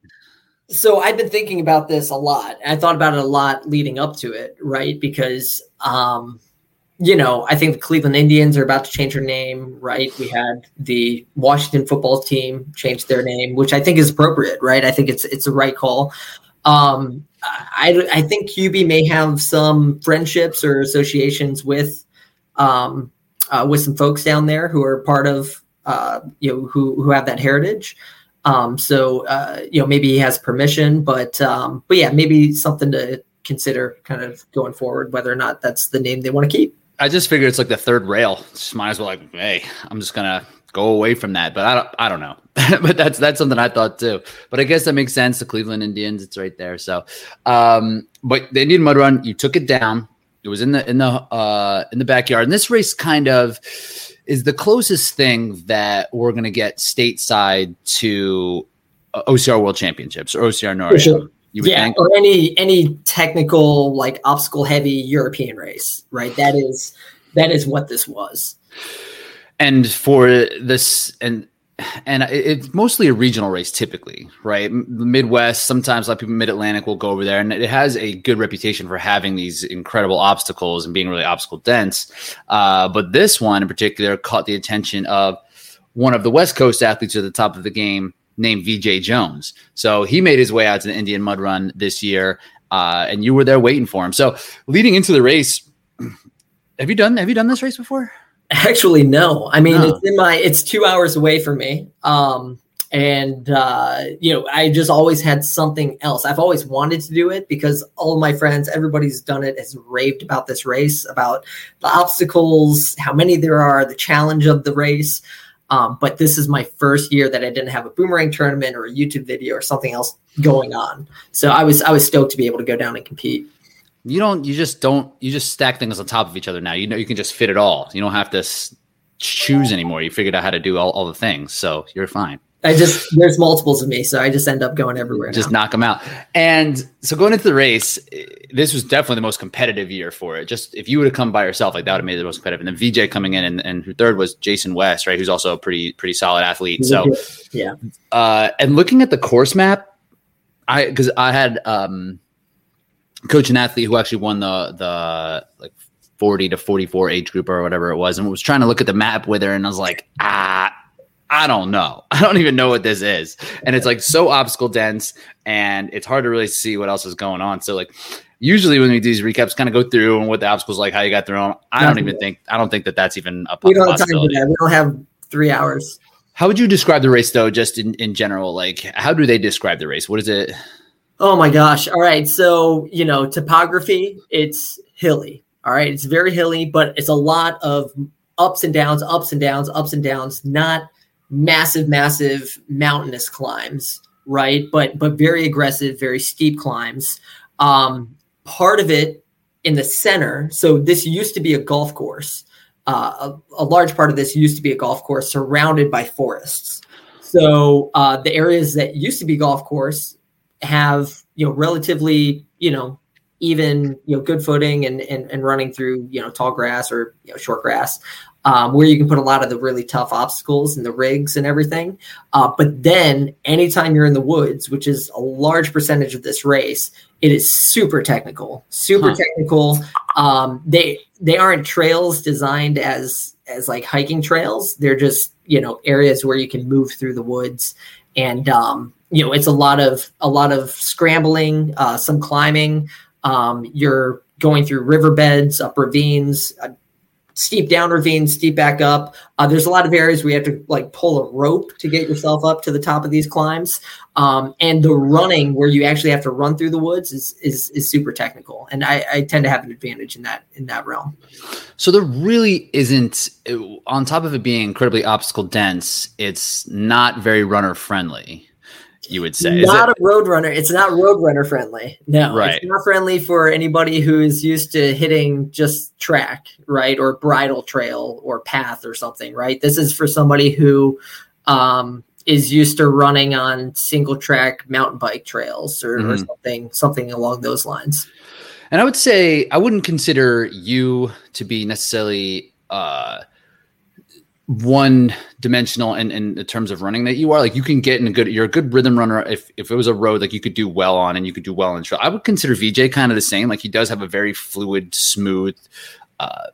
[SPEAKER 3] so I've been thinking about this a lot. I thought about it a lot leading up to it, right? Because, um, you know, I think the Cleveland Indians are about to change their name, right? We had the Washington football team change their name, which I think is appropriate, right? I think it's it's the right call. Um, I I think Hubie may have some friendships or associations with um, uh, with some folks down there who are part of uh, you know who who have that heritage. Um, so uh, you know maybe he has permission, but um, but yeah, maybe something to consider kind of going forward whether or not that's the name they want to keep.
[SPEAKER 1] I just figured it's like the third rail. Just might as well like, hey, I'm just gonna go away from that. But I don't, I don't know. [LAUGHS] but that's that's something I thought too. But I guess that makes sense. The Cleveland Indians, it's right there. So, um, but the Indian Mud Run, you took it down. It was in the in the uh, in the backyard, and this race kind of is the closest thing that we're gonna get stateside to uh, OCR World Championships or OCR Norway.
[SPEAKER 3] sure. Yeah,
[SPEAKER 1] think.
[SPEAKER 3] or any any technical like obstacle heavy European race, right? That is that is what this was.
[SPEAKER 1] and for this and and it's mostly a regional race typically right midwest sometimes a lot of people mid-atlantic will go over there and it has a good reputation for having these incredible obstacles and being really obstacle dense uh, but this one in particular caught the attention of one of the west coast athletes at the top of the game named vj jones so he made his way out to the indian mud run this year uh, and you were there waiting for him so leading into the race [CLEARS THROAT] have you done have you done this race before
[SPEAKER 3] Actually, no. I mean,
[SPEAKER 1] No.
[SPEAKER 3] it's in my. It's two hours away from me. Um, and uh, you know, I just always had something else. I've always wanted to do it because all of my friends, everybody's done it, has raved about this race, about the obstacles, how many there are, the challenge of the race. Um, but this is my first year that I didn't have a boomerang tournament or a YouTube video or something else going on. So I was I was stoked to be able to go down and compete.
[SPEAKER 1] You don't. You just don't. You just stack things on top of each other now. You know you can just fit it all. You don't have to s- choose anymore. You figured out how to do all, all the things, so you're fine.
[SPEAKER 3] I just there's multiples of me, so I just end up going everywhere.
[SPEAKER 1] Just
[SPEAKER 3] now.
[SPEAKER 1] knock them out. And so going into the race, this was definitely the most competitive year for it. Just if you would have come by yourself, like that would have made it the most competitive. And then VJ coming in, and, and who third was Jason West, right? Who's also a pretty pretty solid athlete. So
[SPEAKER 3] yeah.
[SPEAKER 1] uh, and looking at the course map, I because I had um, coach and athlete who actually won the the like forty to forty four age group or whatever it was, and was trying to look at the map with her, and I was like, ah. I don't know. [LAUGHS] I don't even know what this is. And it's like so obstacle dense and it's hard to really see what else is going on. So like usually when we do these recaps kind of go through and what the obstacles like, how you got through them. I don't even think I don't think that that's even a
[SPEAKER 3] We don't have time for that. We don't have three hours.
[SPEAKER 1] How would you describe the race though, just in, in general? Like how do they describe the race? What is it?
[SPEAKER 3] Oh my gosh. All right. So, you know, topography, it's hilly. All right. It's very hilly, but it's a lot of ups and downs, ups and downs, ups and downs, not massive, massive mountainous climbs, right? But but very aggressive, very steep climbs. Um, part of it in the center. So this used to be a golf course. Uh, a, a large part of this used to be a golf course surrounded by forests. So uh, the areas that used to be golf course have you know relatively you know even you know good footing and and, and running through you know tall grass or you know short grass um, where you can put a lot of the really tough obstacles and the rigs and everything. Uh, but then anytime you're in the woods which is a large percentage of this race it is super technical super
[SPEAKER 1] Huh.
[SPEAKER 3] technical. Um, they they aren't trails designed as as like hiking trails. They're just you know areas where you can move through the woods. And um, you know it's a lot of a lot of scrambling uh, some climbing. Um, you're going through riverbeds up ravines uh, steep down ravines steep back up. Uh, there's a lot of areas where you have to like pull a rope to get yourself up to the top of these climbs. Um, and the running where you actually have to run through the woods is is, is super technical. And I, I tend to have an advantage in that in that realm.
[SPEAKER 1] So there really isn't, on top of it being incredibly obstacle dense, it's not very runner friendly. You would say
[SPEAKER 3] not
[SPEAKER 1] it-
[SPEAKER 3] a road runner. It's not road runner friendly. No,
[SPEAKER 1] Right.
[SPEAKER 3] it's not friendly for anybody who is used to hitting just track, right, or bridle trail or path or something, right. This is for somebody who um, is used to running on single track mountain bike trails or, or
[SPEAKER 1] Mhm.
[SPEAKER 3] something, something along those lines.
[SPEAKER 1] And I would say I wouldn't consider you to be necessarily uh, one dimensional in, in terms of running that you are. Like you can get in a good, you're a good rhythm runner. If if it was a road, like you could do well on, and you could do well in trail. I would consider VJ kind of the same. Like he does have a very fluid, smooth, uh,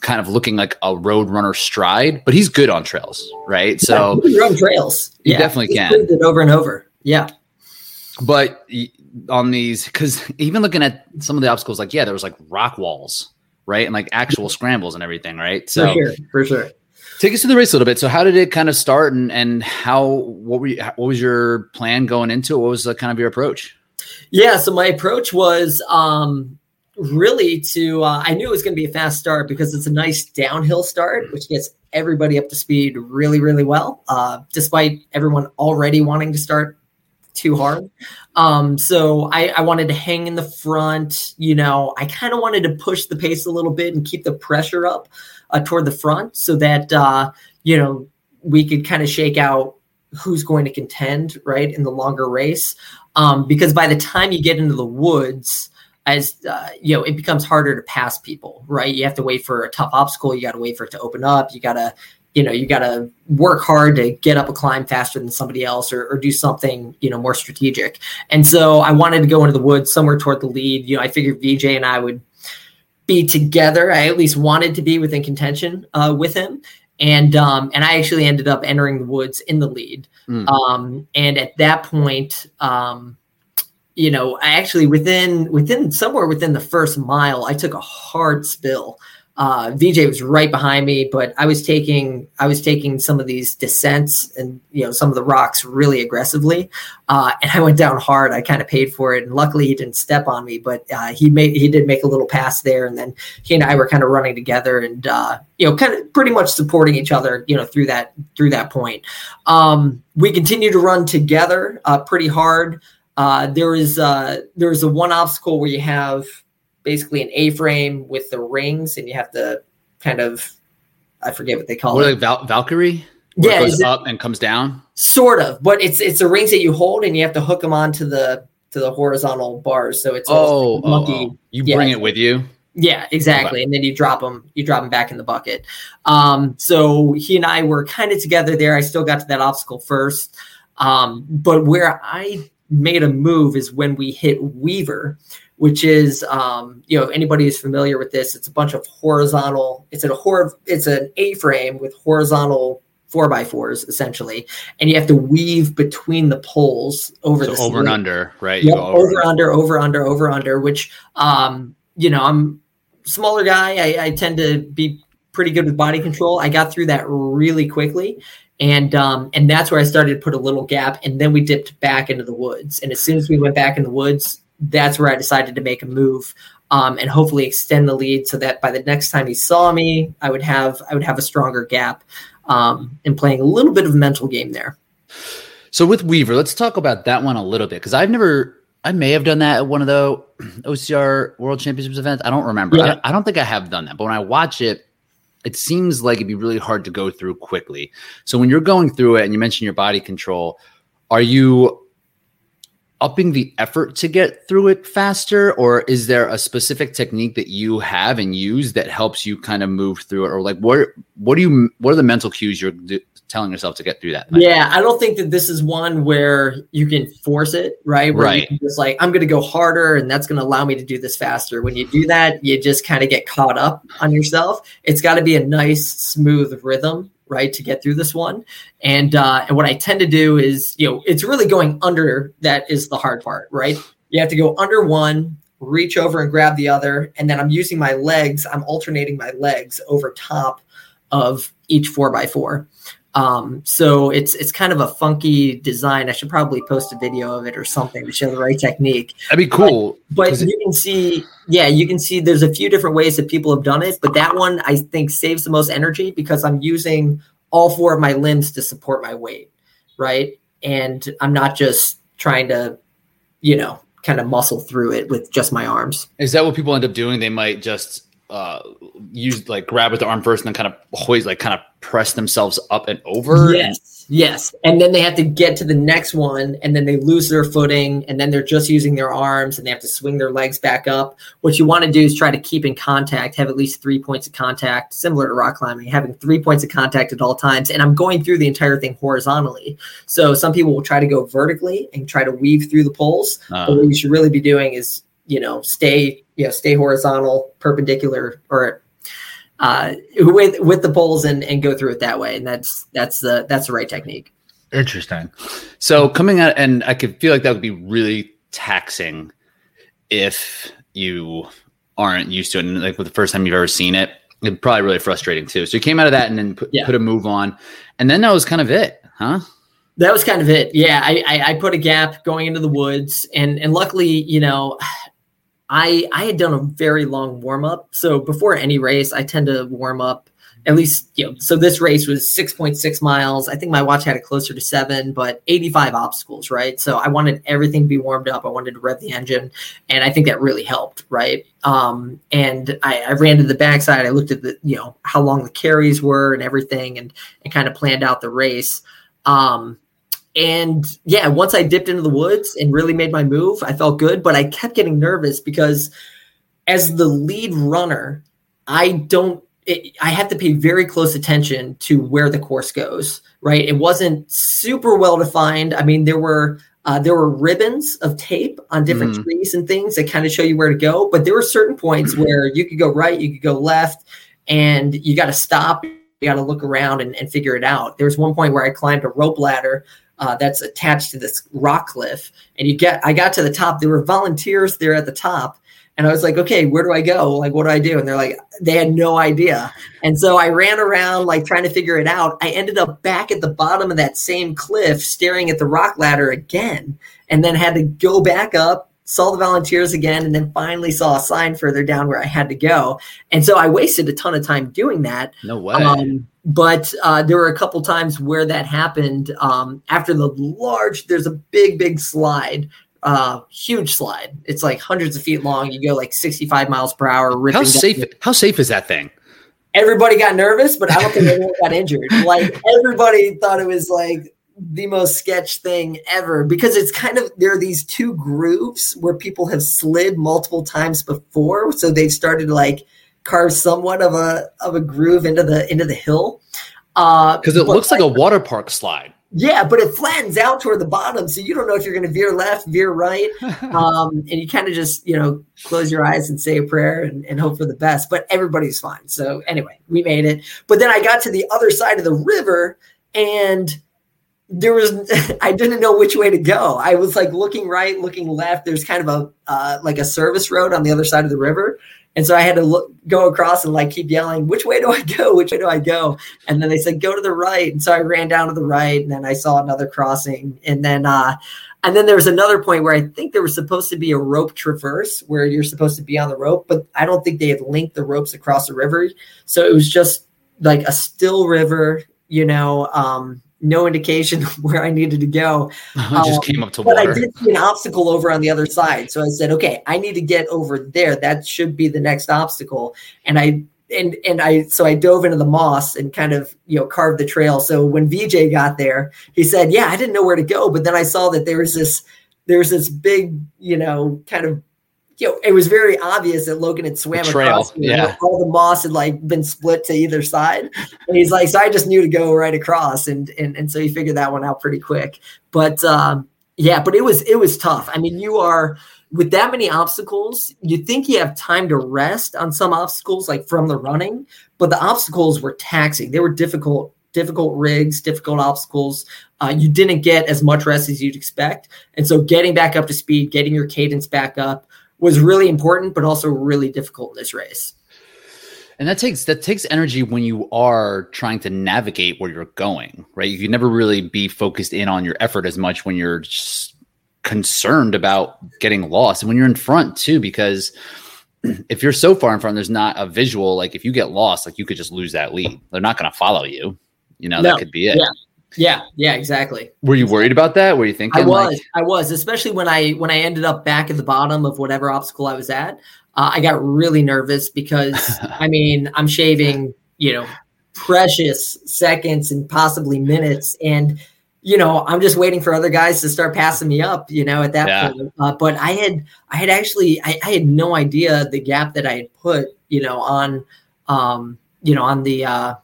[SPEAKER 1] kind of looking like a road runner stride, but he's good on trails, right? So.
[SPEAKER 3] yeah, you can run trails.
[SPEAKER 1] You
[SPEAKER 3] yeah,
[SPEAKER 1] definitely can.
[SPEAKER 3] it over and over. Yeah.
[SPEAKER 1] but on these because even looking at some of the obstacles like yeah there was like rock walls right and like actual scrambles and everything right so
[SPEAKER 3] for sure. For sure.
[SPEAKER 1] Take us to the race a little bit so how did it kind of start and and how what were you, what was your plan going into it what was the kind of your approach
[SPEAKER 3] Yeah, so my approach was um, really to uh, I knew it was going to be a fast start because it's a nice downhill start, which gets everybody up to speed really, really well, uh, despite everyone already wanting to start too hard. Um, so I, I wanted to hang in the front. You know, I kind of wanted to push the pace a little bit and keep the pressure up uh, toward the front so that uh, you know we could kind of shake out who's going to contend right in the longer race. Um, because by the time you get into the woods as uh, you know it becomes harder to pass people right? You have to wait for a tough obstacle. You got to wait for it to open up. You got to you know you got to work hard to get up a climb faster than somebody else or, or do something you know more strategic. And so i wanted to go into the woods somewhere toward the lead. You know i figured vj and i would be together i at least wanted to be within contention uh, with him and um, and I actually ended up entering the woods in the lead.
[SPEAKER 1] Mm.
[SPEAKER 3] Um, and at that point, um, you know, I actually within within somewhere within the first mile, I took a hard spill. Uh, VJ was right behind me, but I was taking I was taking some of these descents and you know some of the rocks really aggressively, uh, and I went down hard. I kind of paid for it, and luckily he didn't step on me, but uh, he made he did make a little pass there, and then he and I were kind of running together, and uh, you know, kind of pretty much supporting each other, you know, through that through that point. Um, we continue to run together uh, pretty hard. Uh, there is there is a one obstacle where you have basically an A-frame with the rings, and you have to kind of I forget what they call
[SPEAKER 1] what
[SPEAKER 3] it.
[SPEAKER 1] like Val- valkyrie
[SPEAKER 3] yeah,
[SPEAKER 1] it goes
[SPEAKER 3] it-
[SPEAKER 1] up and comes down
[SPEAKER 3] sort of, but it's it's the rings that you hold, and you have to hook them onto the to the horizontal bars. So it's
[SPEAKER 1] oh,
[SPEAKER 3] like a
[SPEAKER 1] oh,
[SPEAKER 3] monkey.
[SPEAKER 1] oh. you
[SPEAKER 3] Yeah.
[SPEAKER 1] bring it with you
[SPEAKER 3] Yeah, exactly. And then you drop them, you drop them back in the bucket. Um, so he and I were kind of together there. I still got to that obstacle first. Um, but where I made a move is when we hit Weaver, which is, um, you know, if anybody is familiar with this, it's a bunch of horizontal, it's a hor- it's an A-frame with horizontal four by fours essentially. And you have to weave between the poles over
[SPEAKER 1] so
[SPEAKER 3] the
[SPEAKER 1] over and under right
[SPEAKER 3] Yep,
[SPEAKER 1] go
[SPEAKER 3] over, under, over, under, over, under, which, um, you know, I'm smaller guy. I, I tend to be pretty good with body control. I got through that really quickly. And um, and that's where I started to put a little gap, and then we dipped back into the woods. And as soon as we went back in the woods, that's where I decided to make a move um, and hopefully extend the lead, so that by the next time he saw me, I would have I would have a stronger gap um, and playing a little bit of mental game there.
[SPEAKER 1] So with Weaver, let's talk about that one a little bit because I've never, I may have done that at one of the [CLEARS THROAT] OCR World Championships events. I don't remember.
[SPEAKER 3] Yeah.
[SPEAKER 1] I, I don't think I have done that, but when I watch it, it seems like it'd be really hard to go through quickly. So when you're going through it, and you mentioned your body control, are you upping the effort to get through it faster, or is there a specific technique that you have and use that helps you kind of move through it, or like what what do you what are the mental cues you're d- telling yourself to get through that?
[SPEAKER 3] Yeah, I don't think that this is one where you can force it, right? Where
[SPEAKER 1] Right.
[SPEAKER 3] Just like, I'm going to go harder and that's going to allow me to do this faster. When you do that, you just kind of get caught up on yourself. It's got to be a nice, smooth rhythm, right, to get through this one. And uh, and what I tend to do is, you know, it's really going under that is the hard part, right? You have to go under one, reach over and grab the other, and then I'm using my legs. I'm alternating my legs over top of each four by four. Um, so it's it's kind of a funky design. I should probably post a video of it or something to show the right technique.
[SPEAKER 1] That'd be cool.
[SPEAKER 3] But,
[SPEAKER 1] it-
[SPEAKER 3] you can see, yeah, you can see there's a few different ways that people have done it, but that one I think saves the most energy because I'm using all four of my limbs to support my weight, right? and I'm not just trying to, you know, kind of muscle through it with just my arms.
[SPEAKER 1] Is that what people end up doing? They might just uh, use like grab with the arm first and then kind of always like kind of press themselves up and over.
[SPEAKER 3] Yes, yes. And then they have to get to the next one and then they lose their footing and then they're just using their arms and they have to swing their legs back up. What you want to do is try to keep in contact, have at least three points of contact, similar to rock climbing, having three points of contact at all times. And I'm going through the entire thing horizontally. So some people will try to go vertically and try to weave through the poles. Uh, but what you should really be doing is, you know, stay, you know, stay horizontal, perpendicular, or uh, with with the poles and and go through it that way. And that's that's the that's the right technique.
[SPEAKER 1] Interesting. So coming out, and I could feel like that would be really taxing if you aren't used to it. And like with the first time you've ever seen it, it's probably really frustrating too. So you came out of that and then put, yeah. put a move on, and then that was kind of it, huh?
[SPEAKER 3] That was kind of it. Yeah, I, I, I put a gap going into the woods, and and luckily, you know, I I had done a very long warm up. So before any race, I tend to warm up at least you know. So this race was six point six miles. I think my watch had it closer to seven, but eighty five obstacles, right? So I wanted everything to be warmed up. I wanted to rev the engine, and I think that really helped, right? Um, and I, I ran to the backside. I looked at the you know how long the carries were and everything, and and kind of planned out the race. Um, and yeah, once I dipped into the woods and really made my move, I felt good, but I kept getting nervous because as the lead runner, I don't it, I have to pay very close attention to where the course goes, right? It wasn't super well defined. I mean, there were uh, there were ribbons of tape on different mm. trees and things that kind of show you where to go, but there were certain points [CLEARS THROAT] where you could go right, you could go left, and you got to stop. You got to look around and, and figure it out. There was one point where I climbed a rope ladder uh, that's attached to this rock cliff. And you get, I got to the top. There were volunteers there at the top, and I was like, okay, where do I go? Like, what do I do? And they're like, they had no idea. And so I ran around like trying to figure it out. I ended up back at the bottom of that same cliff, staring at the rock ladder again, and then had to go back up saw the volunteers again and then finally saw a sign further down where I had to go. And so I wasted a ton of time doing that.
[SPEAKER 1] No way. Um,
[SPEAKER 3] but uh, there were a couple times where that happened um, after the large, there's a big, big slide. Uh, huge slide. It's like hundreds of feet long. You go like 65 miles per hour.
[SPEAKER 1] How safe? How safe is that thing?
[SPEAKER 3] Everybody got nervous, but I don't think anyone got injured. [LAUGHS] Like everybody thought it was like the most sketch thing ever because it's kind of there are these two grooves where people have slid multiple times before. So they've started to like carve somewhat of a of a groove into the into the hill.
[SPEAKER 1] Because uh, it looks like, like a water park slide.
[SPEAKER 3] Yeah but it flattens out toward the bottom so you don't know if you're going to veer left veer right. [LAUGHS] Um, and you kind of just you know close your eyes and say a prayer and, and hope for the best but everybody's fine. So anyway we made it. But then i got to the other side of the river and there was [LAUGHS] I didn't know which way to go. I was like looking right, looking left. There's kind of a uh, like a service road on the other side of the river, and so I had to look, go across and like keep yelling, "Which way do I [LAUGHS] go? Which way do I go?" And then they said, "Go to the right." And so I ran down to the right, and then I saw another crossing, and then uh, and then there was another point where I think there was supposed to be a rope traverse where you're supposed to be on the rope, but I don't think they had linked the ropes across the river, so it was just like a still river, you know. Um, no indication [LAUGHS] where I needed to go. [LAUGHS]
[SPEAKER 1] I just um, came up to
[SPEAKER 3] but
[SPEAKER 1] water.
[SPEAKER 3] I did see an obstacle over on the other side. So I said, okay, I need to get over there. That should be the next obstacle. And I and and I so I dove into the moss and kind of you know carved the trail. So when VJ got there, he said, "Yeah, I didn't know where to go, but then I saw that there was this there's this big you know kind of you know, it was very obvious that Logan had swam across.
[SPEAKER 1] yeah.
[SPEAKER 3] All the moss had like been split to either side. And he's like, so I just knew to go right across. And and and so he figured that one out pretty quick. But um, yeah, but it was it was tough. I mean, you are with that many obstacles, you think you have time to rest on some obstacles, like from the running, but the obstacles were taxing. They were difficult difficult rigs, difficult obstacles. Uh, you didn't get as much rest as you'd expect. And so getting back up to speed, getting your cadence back up, was really important, but also really difficult in this race.
[SPEAKER 1] And that takes that takes energy when you are trying to navigate where you're going, right? You can never really be focused in on your effort as much when you're just concerned about getting lost, and when you're in front too, because [CLEARS THROAT] if you're so far in front, there's not a visual. Like if you get lost, like you could just lose that lead. They're not going to follow you. You know, no. that could be it.
[SPEAKER 3] Yeah. Yeah, yeah, exactly.
[SPEAKER 1] Were you worried about that? Were you thinking?
[SPEAKER 3] I was,
[SPEAKER 1] like,
[SPEAKER 3] I was, especially when I when I ended up back at the bottom of whatever obstacle I was at. Uh, I got really nervous because [LAUGHS] I mean I'm shaving, you know, precious seconds and possibly minutes, and you know I'm just waiting for other guys to start passing me up. You know, at that
[SPEAKER 1] Yeah.
[SPEAKER 3] point. Uh, but I had I had actually I, I had no idea the gap that I had put, you know, on um, you know, on the uh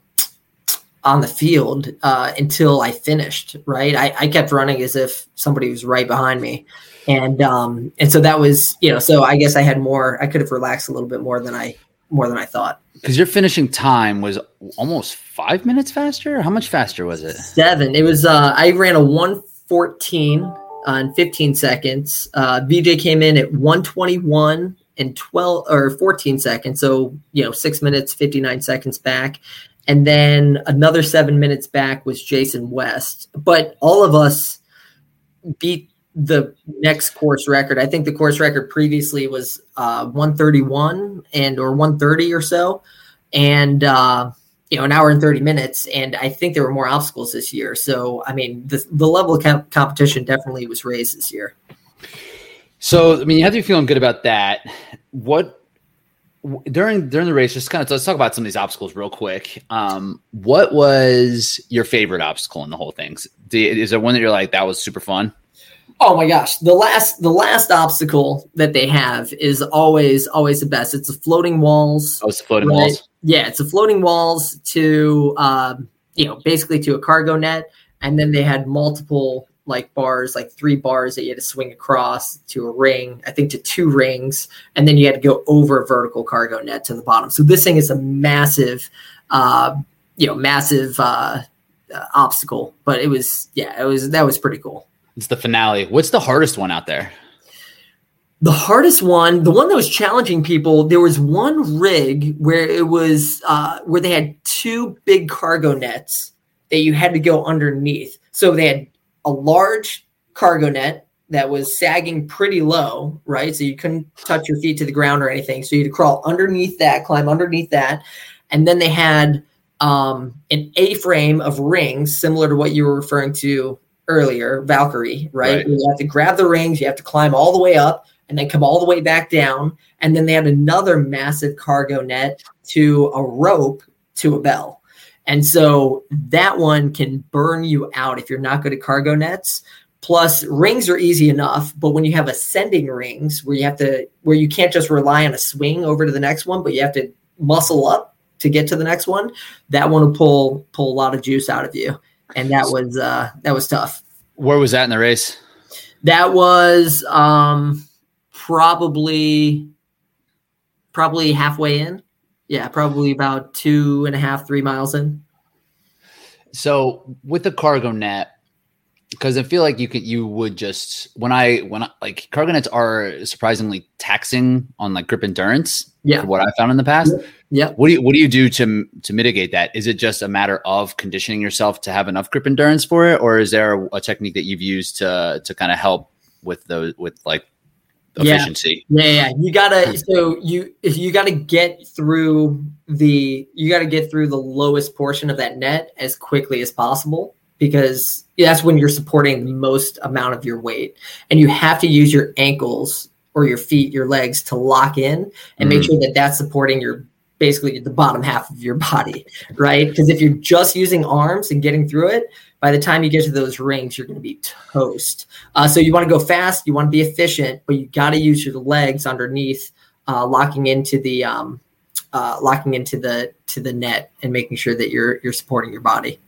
[SPEAKER 3] on the field uh, until I finished. Right, I, I kept running as if somebody was right behind me, and um, and so that was you know. So I guess I had more. I could have relaxed a little bit more than I more than I thought.
[SPEAKER 1] because your finishing time was almost five minutes faster. How much faster was it?
[SPEAKER 3] Seven. It was. Uh, I ran a one fourteen uh, fifteen seconds. Uh, VJ came in at one twenty one and twelve or fourteen seconds. So you know, six minutes fifty nine seconds back. And then another seven minutes back was Jason West. But all of us beat the next course record. I think the course record previously was uh, 131 and or 130 or so, and uh, you know an hour and 30 minutes. And I think there were more obstacles this year. So I mean, the the level of com- competition definitely was raised this year.
[SPEAKER 1] So, I mean, you have to be feeling good about that. What during during the race? Just kind of let's talk about some of these obstacles real quick. Um, what was your favorite obstacle in the whole thing? Is there one that you're like that was super fun?
[SPEAKER 3] Oh my gosh, the last the last obstacle that they have is always always the best. It's the floating walls.
[SPEAKER 1] Oh, it's the floating walls.
[SPEAKER 3] Yeah, it's a floating walls to um, you know basically to a cargo net, and then they had multiple like bars, like three bars that you had to swing across to a ring. I think to two rings, and then you had to go over a vertical cargo net to the bottom. So this thing is a massive, uh, you know, massive uh, uh, obstacle. But it was yeah, it was that was pretty cool.
[SPEAKER 1] It's the finale. What's the hardest one out there?
[SPEAKER 3] The hardest one, the one that was challenging people, there was one rig where it was uh, where they had two big cargo nets that you had to go underneath. So they had a large cargo net that was sagging pretty low, right? So you couldn't touch your feet to the ground or anything. So you had to crawl underneath that, climb underneath that, and then they had um, an A-frame of rings, similar to what you were referring to earlier, Valkyrie, right?
[SPEAKER 1] Right.
[SPEAKER 3] You have to grab the rings, you have to climb all the way up and then come all the way back down. And then they had another massive cargo net to a rope to a bell. And so that one can burn you out if you're not good at cargo nets. Plus, rings are easy enough, but when you have ascending rings where you have to, where you can't just rely on a swing over to the next one, but you have to muscle up to get to the next one, that one will pull pull a lot of juice out of you, and that was uh, that was tough.
[SPEAKER 1] Where was that in the race?
[SPEAKER 3] That was um, probably probably halfway in. Yeah, probably about two and a half, three miles in.
[SPEAKER 1] So with the cargo net, because I feel like you could you would just when I when I like cargo nets are surprisingly taxing on like grip endurance.
[SPEAKER 3] Yeah.
[SPEAKER 1] what I found in the past.
[SPEAKER 3] Yeah.
[SPEAKER 1] What do you what do you do to to mitigate that? Is it just a matter of conditioning yourself to have enough grip endurance for it, or is there a, technique that you've used to to kind of help with those with like. Efficiency?
[SPEAKER 3] Yeah, yeah. You gotta so you if you gotta get through the you gotta get through the lowest portion of that net as quickly as possible because that's when you're supporting the most amount of your weight. And you have to use your ankles or your feet, your legs to lock in and make
[SPEAKER 1] Mhm.
[SPEAKER 3] sure that that's supporting your basically the bottom half of your [LAUGHS] body, right? Because if you're just using arms and getting through it, by the time you get to those rings, you're going to be toast. Uh, so you want to go fast, you want to be efficient, but you got to use your legs underneath, uh, locking into the um, uh, locking into the to the net and making sure that you're you're supporting your body.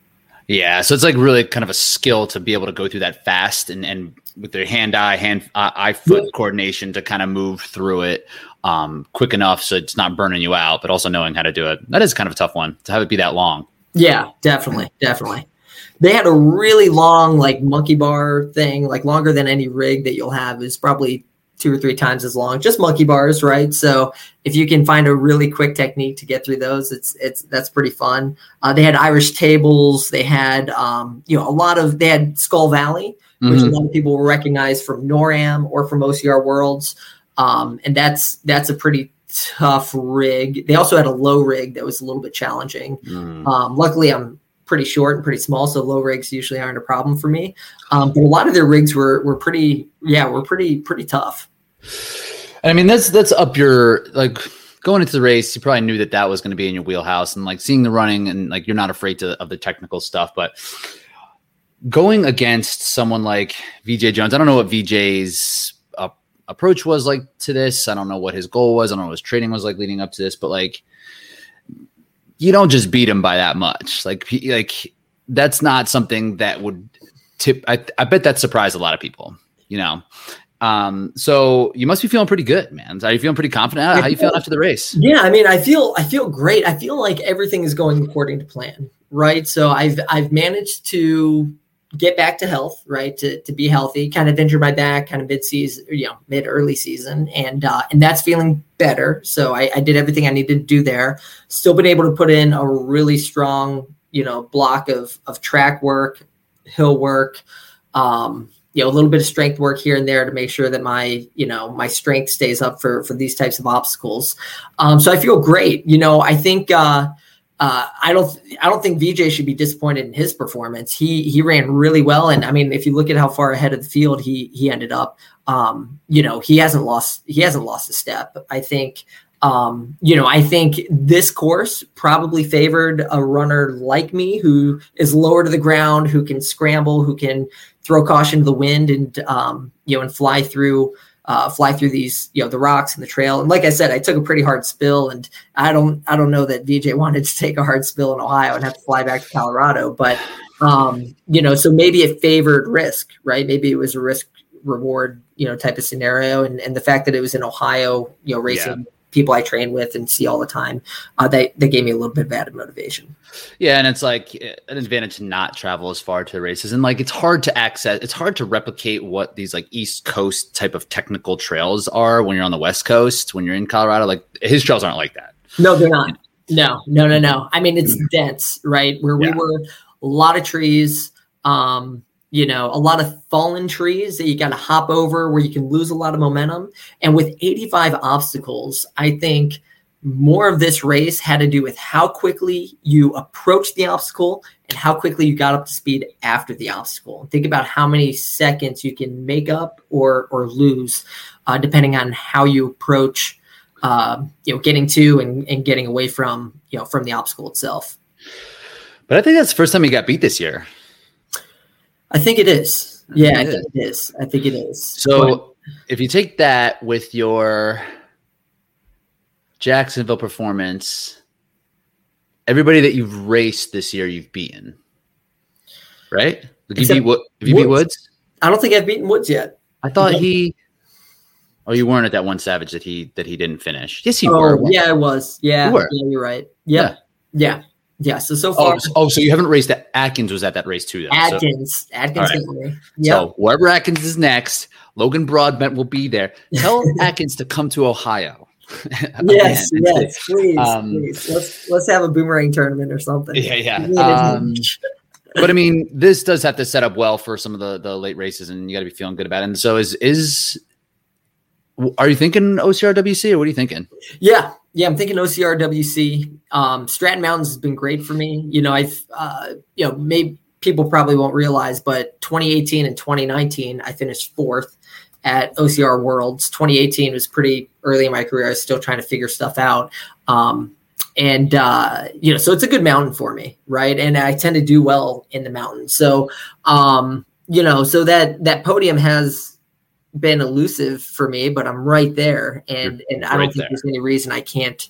[SPEAKER 1] Yeah, so it's like really kind of a skill to be able to go through that fast and and with their hand eye hand eye foot coordination to kind of move through it um, quick enough so it's not burning you out, but also knowing how to do it. That is kind of a tough one to have it be that long.
[SPEAKER 3] Yeah, definitely, definitely. They had a really long like monkey bar thing, like longer than any rig that you'll have is probably two or three times as long. Just monkey bars, right? So if you can find a really quick technique to get through those, it's it's that's pretty fun. Uh, they had Irish tables. They had um, you know a lot of they had Skull Valley, which a
[SPEAKER 1] Mhm.
[SPEAKER 3] lot of people will recognize from NORAM or from OCR Worlds, um, and that's that's a pretty tough rig. They also had a low rig that was a little bit challenging.
[SPEAKER 1] Mm.
[SPEAKER 3] Um, luckily, I'm pretty short and pretty small, so low rigs usually aren't a problem for me. Um, but a lot of their rigs were were pretty, yeah, were pretty pretty tough.
[SPEAKER 1] I mean, that's that's up your like going into the race. You probably knew that that was going to be in your wheelhouse, and like seeing the running and like you're not afraid to, of the technical stuff, but going against someone like VJ Jones, I don't know what VJ's uh, approach was like to this. I don't know what his goal was. I don't know what his training was like leading up to this, but like you don't just beat him by that much. Like like that's not something that would tip. I, I bet that surprised a lot of people. You know. Um, so you must be feeling pretty good, man. Are you feeling pretty confident? How, how you feeling after the race?
[SPEAKER 3] Yeah, I mean, I feel I feel great. I feel like everything is going according to plan, right? So I've I've managed to get back to health, right? To, to be healthy, kind of injured my back, kind of mid season, you know, mid early season, and uh, and that's feeling better. So I, I did everything I needed to do there. Still been able to put in a really strong, you know, block of of track work, hill work, um, you know, a little bit of strength work here and there to make sure that my, you know, my strength stays up for for these types of obstacles. Um, so I feel great. You know, I think. Uh, uh, I don't I don't think VJ should be disappointed in his performance. He he ran really well, and I mean, if you look at how far ahead of the field he he ended up, um, you know, he hasn't lost he hasn't lost a step. I think. Um, you know, I think this course probably favored a runner like me who is lower to the ground, who can scramble, who can throw caution to the wind, and um, you know, and fly through uh, fly through these, you know, the rocks and the trail. And like I said, I took a pretty hard spill, and I don't, I don't know that VJ wanted to [LAUGHS] take a hard spill in Ohio and have to fly back to Colorado, but um, you know, so maybe it favored risk, right? Maybe it was a risk reward, you know, type of scenario, and and the fact that it was in Ohio, you know, racing. Yeah people I train with and see all the time, uh, they they gave me a little bit of added motivation.
[SPEAKER 1] Yeah, and it's like an advantage to not travel as far to the races, and like it's hard to access. It's hard to replicate what these like East Coast type of technical trails are when you're on the West Coast. When you're in Colorado, like his trails aren't like that.
[SPEAKER 3] No, they're not. No, no, no, no. I mean, it's dense, right? Where we yeah. were, a lot of trees. Um, you know, a lot of fallen trees that you got to hop over where you can lose a lot of momentum. And with 85 obstacles, I think more of this race had to do with how quickly you approached the obstacle and how quickly you got up to speed after the obstacle. Think about how many seconds you can make up or or lose, uh, depending on how you approach, uh, you know, getting to and, and getting away from you know from the obstacle itself.
[SPEAKER 1] But I think that's the first time he got beat this year.
[SPEAKER 3] I think it is. Yeah, I think it is. I think it is.
[SPEAKER 1] So but, if you take that with your Jacksonville performance, everybody that you've raced this year, you've beaten, right? Did you beat what? Have you Woods. beat Woods?
[SPEAKER 3] I don't think I've beaten Woods yet.
[SPEAKER 1] I thought he. Oh, you weren't at that one Savage that he that he didn't finish. Yes, you
[SPEAKER 3] oh,
[SPEAKER 1] were.
[SPEAKER 3] Yeah, I was. Yeah, you yeah, you're right. Yep. Yeah, yeah. Yeah. So so far.
[SPEAKER 1] Oh, oh, so you haven't raced that. Atkins was at that race too. Though,
[SPEAKER 3] Atkins.
[SPEAKER 1] So.
[SPEAKER 3] Atkins.
[SPEAKER 1] Right. Yep. So whoever Atkins is next, Logan Broadbent will be there. Tell [LAUGHS] Atkins to come to Ohio. [LAUGHS]
[SPEAKER 3] yes, yes, please, um, please. Let's let's have a boomerang tournament or something.
[SPEAKER 1] Yeah, yeah. Um, [LAUGHS] but I mean, this does have to set up well for some of the the late races, and you got to be feeling good about it. And so, is is are you thinking OCRWC or what are you thinking?
[SPEAKER 3] Yeah, yeah, I'm thinking OCRWC. Um, Stratton Mountains has been great for me. You know, I've, uh, you know, maybe people probably won't realize, but 2018 and 2019, I finished fourth at OCR Worlds. 2018 was pretty early in my career. I was still trying to figure stuff out. Um, and, uh, you know, so it's a good mountain for me, right? And I tend to do well in the mountain. So, um, you know, so that, that podium has, been elusive for me, but I'm right there, and You're and I don't think there. there's any reason I can't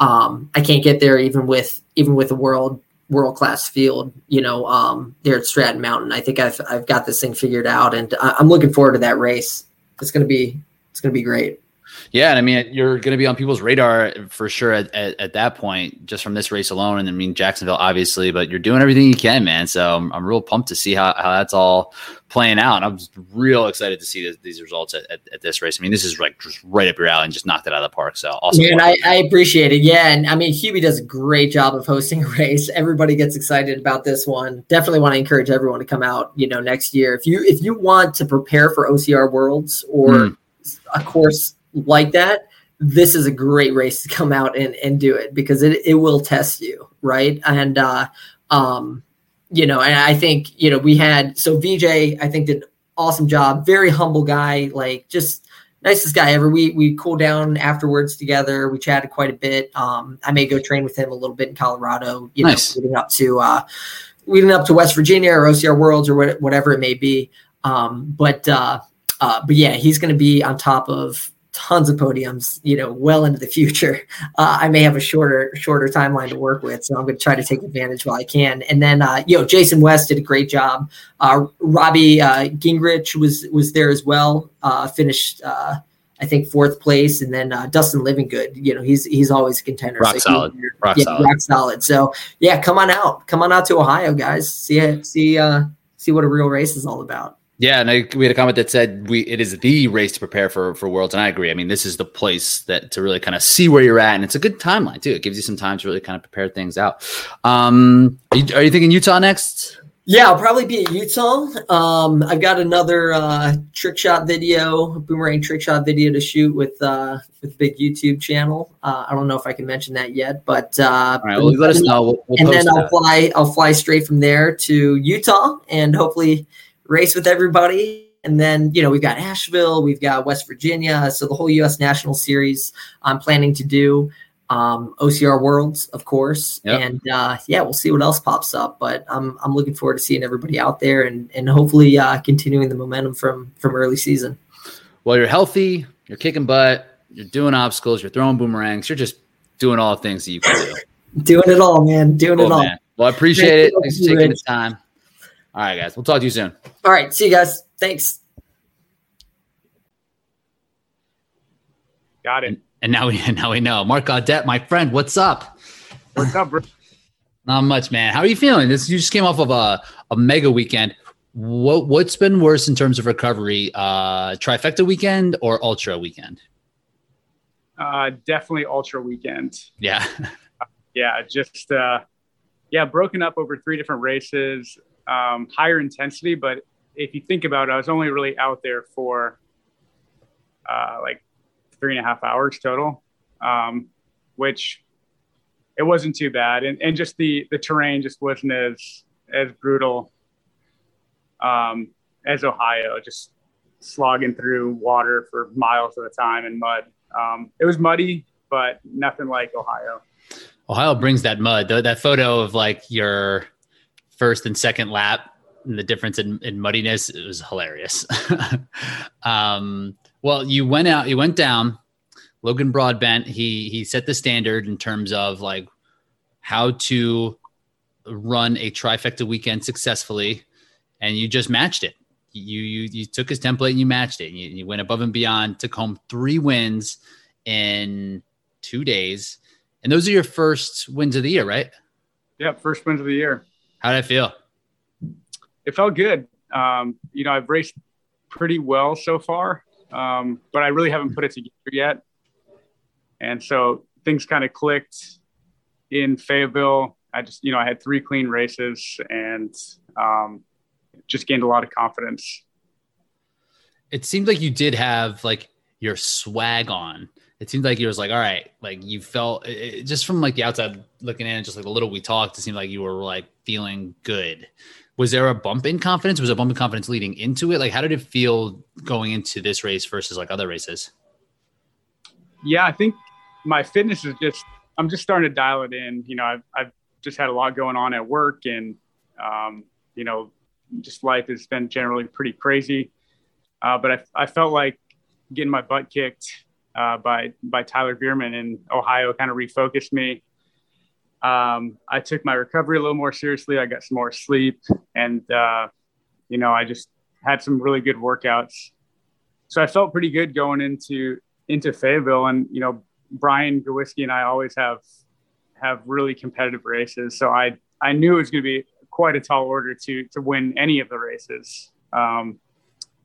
[SPEAKER 3] um, I can't get there even with even with a world world class field. You know, um, there at Stratton Mountain. I think I've I've got this thing figured out, and I, I'm looking forward to that race. It's gonna be it's gonna be great.
[SPEAKER 1] Yeah, and I mean you're going to be on people's radar for sure at, at, at, that point, just from this race alone. And I mean Jacksonville, obviously, but you're doing everything you can, man. So I'm, I'm real pumped to see how, how that's all playing out. I'm just real excited to see this, these results at, at, at, this race. I mean, this is like just right up your alley and just knocked it out of the park. So awesome.
[SPEAKER 3] I, I, appreciate it. Yeah, and I mean Hubie does a great job of hosting a [LAUGHS] race. Everybody gets excited about this one. Definitely want to encourage everyone to come out. You know, next year if you if you want to prepare for OCR Worlds or mm. a course like that, this is a great race to come out and, and do it because it, it will test you, right? And uh, um, you know, and I think you know we had so VJ I think did awesome job, very humble guy, like just nicest guy ever. We we cooled down afterwards together. We chatted quite a bit. Um, I may go train with him a little bit in Colorado. You
[SPEAKER 1] Nice.
[SPEAKER 3] know, leading up to uh, leading up to West Virginia or OCR Worlds or what, whatever it may be. Um, but uh, uh, but yeah, he's going to be on top of tons of podiums. You know, well into the future. [LAUGHS] Uh, I may have a shorter shorter timeline to work with, so I'm going to try to take advantage while I can. And then uh, you know, Jason West did a great job. Uh, Robbie uh, Gingrich was was there as well. Uh, finished. Uh, I think fourth place, and then uh, Dustin Livingood. You know, he's he's always a contender.
[SPEAKER 1] Rock
[SPEAKER 3] he-
[SPEAKER 1] solid. Rock
[SPEAKER 3] yeah,
[SPEAKER 1] solid.
[SPEAKER 3] rock solid. So yeah, come on out, come on out to Ohio, guys. See see uh see what a real race is all about.
[SPEAKER 1] Yeah, and I, we had a comment that said we it is the race to prepare for for Worlds, and I agree. I mean, this is the place that to really kind of see where you're at, and it's a good timeline too. It gives you some time to really kind of prepare things out. Um, are you, are you thinking Utah next?
[SPEAKER 3] Yeah, I'll probably be at Utah. Um, I've got another uh, trick shot video, boomerang trick shot video to shoot with uh, with big YouTube channel. Uh, I don't know if I can mention that yet, but uh,
[SPEAKER 1] right, well, let us know. We'll, we'll
[SPEAKER 3] and then I'll fly. I'll fly straight from there to Utah and hopefully race with everybody. And then you know we've got Asheville, we've got West Virginia, so the whole U.S. National Series. I'm planning to do um, OCR Worlds, of course,
[SPEAKER 1] Yep.
[SPEAKER 3] and uh, yeah, we'll see what else pops up. But I'm I'm looking forward to seeing everybody out there and and hopefully uh, continuing the momentum from from early season.
[SPEAKER 1] Well, you're healthy. You're kicking butt. You're doing obstacles. You're throwing boomerangs. You're just doing all the things that you can do. [LAUGHS]
[SPEAKER 3] Doing it all, man. Doing
[SPEAKER 1] Cool,
[SPEAKER 3] it all.
[SPEAKER 1] man. Well, I appreciate it. Thanks for taking the time. All right, guys. We'll talk to you soon.
[SPEAKER 3] All right, see you guys. Thanks.
[SPEAKER 4] Got it.
[SPEAKER 1] And now we [LAUGHS] now we know. Mark Gaudette, my friend, what's up?
[SPEAKER 4] What's up, bro?
[SPEAKER 1] Not much, man. How are you feeling? This you just came off of a, a mega weekend. What what's been worse in terms of recovery? Uh trifecta weekend or ultra weekend?
[SPEAKER 4] Uh, definitely ultra weekend.
[SPEAKER 1] Yeah. [LAUGHS]
[SPEAKER 4] Yeah, just uh, yeah, broken up over three different races, um, higher intensity. But if you think about it, I was only really out there for uh, like three and a half hours total, um, which it wasn't too bad, and and just the the terrain just wasn't as as brutal um, as Ohio, just slogging through water for miles at a time and mud. Um, it was muddy, but nothing like Ohio.
[SPEAKER 1] Ohio brings that mud. That photo of like your first and second lap and the difference in, in muddiness, it was hilarious. [LAUGHS] um, well, you went out, you went down. Logan Broadbent, he he set the standard in terms of like how to run a trifecta weekend successfully, and you just matched it. You you you took his template and you matched it. You, you went above and beyond, took home three wins in two days. And those are your first wins of the year, right?
[SPEAKER 4] Yeah, first wins of the year.
[SPEAKER 1] How did I feel?
[SPEAKER 4] It felt good. Um, you know, I've raced pretty well so far, um, but I really haven't put it together yet. And so things kind of clicked in Fayetteville. I just, you know, I had three clean races and um, just gained a lot of confidence.
[SPEAKER 1] It seemed like you did have like your swag on. It seemed like you was like, all right, like you felt it, just from like the outside looking in, just like a little we talked, it seemed like you were like feeling good. Was there a bump in confidence? Was a bump in confidence leading into it? Like, how did it feel going into this race versus like other races?
[SPEAKER 4] Yeah, I think my fitness is just, I'm just starting to dial it in. You know, I've, I've just had a lot going on at work and, um, you know, just life has been generally pretty crazy. Uh, but I, I felt like getting my butt kicked uh, by, by Tyler Bierman in Ohio kind of refocused me. Um, I took my recovery a little more seriously. I got some more sleep and, uh, you know, I just had some really good workouts. So I felt pretty good going into, into Fayetteville. And, you know, Brian Gawiski and I always have, have really competitive races. So I, I knew it was going to be quite a tall order to, to win any of the races. Um,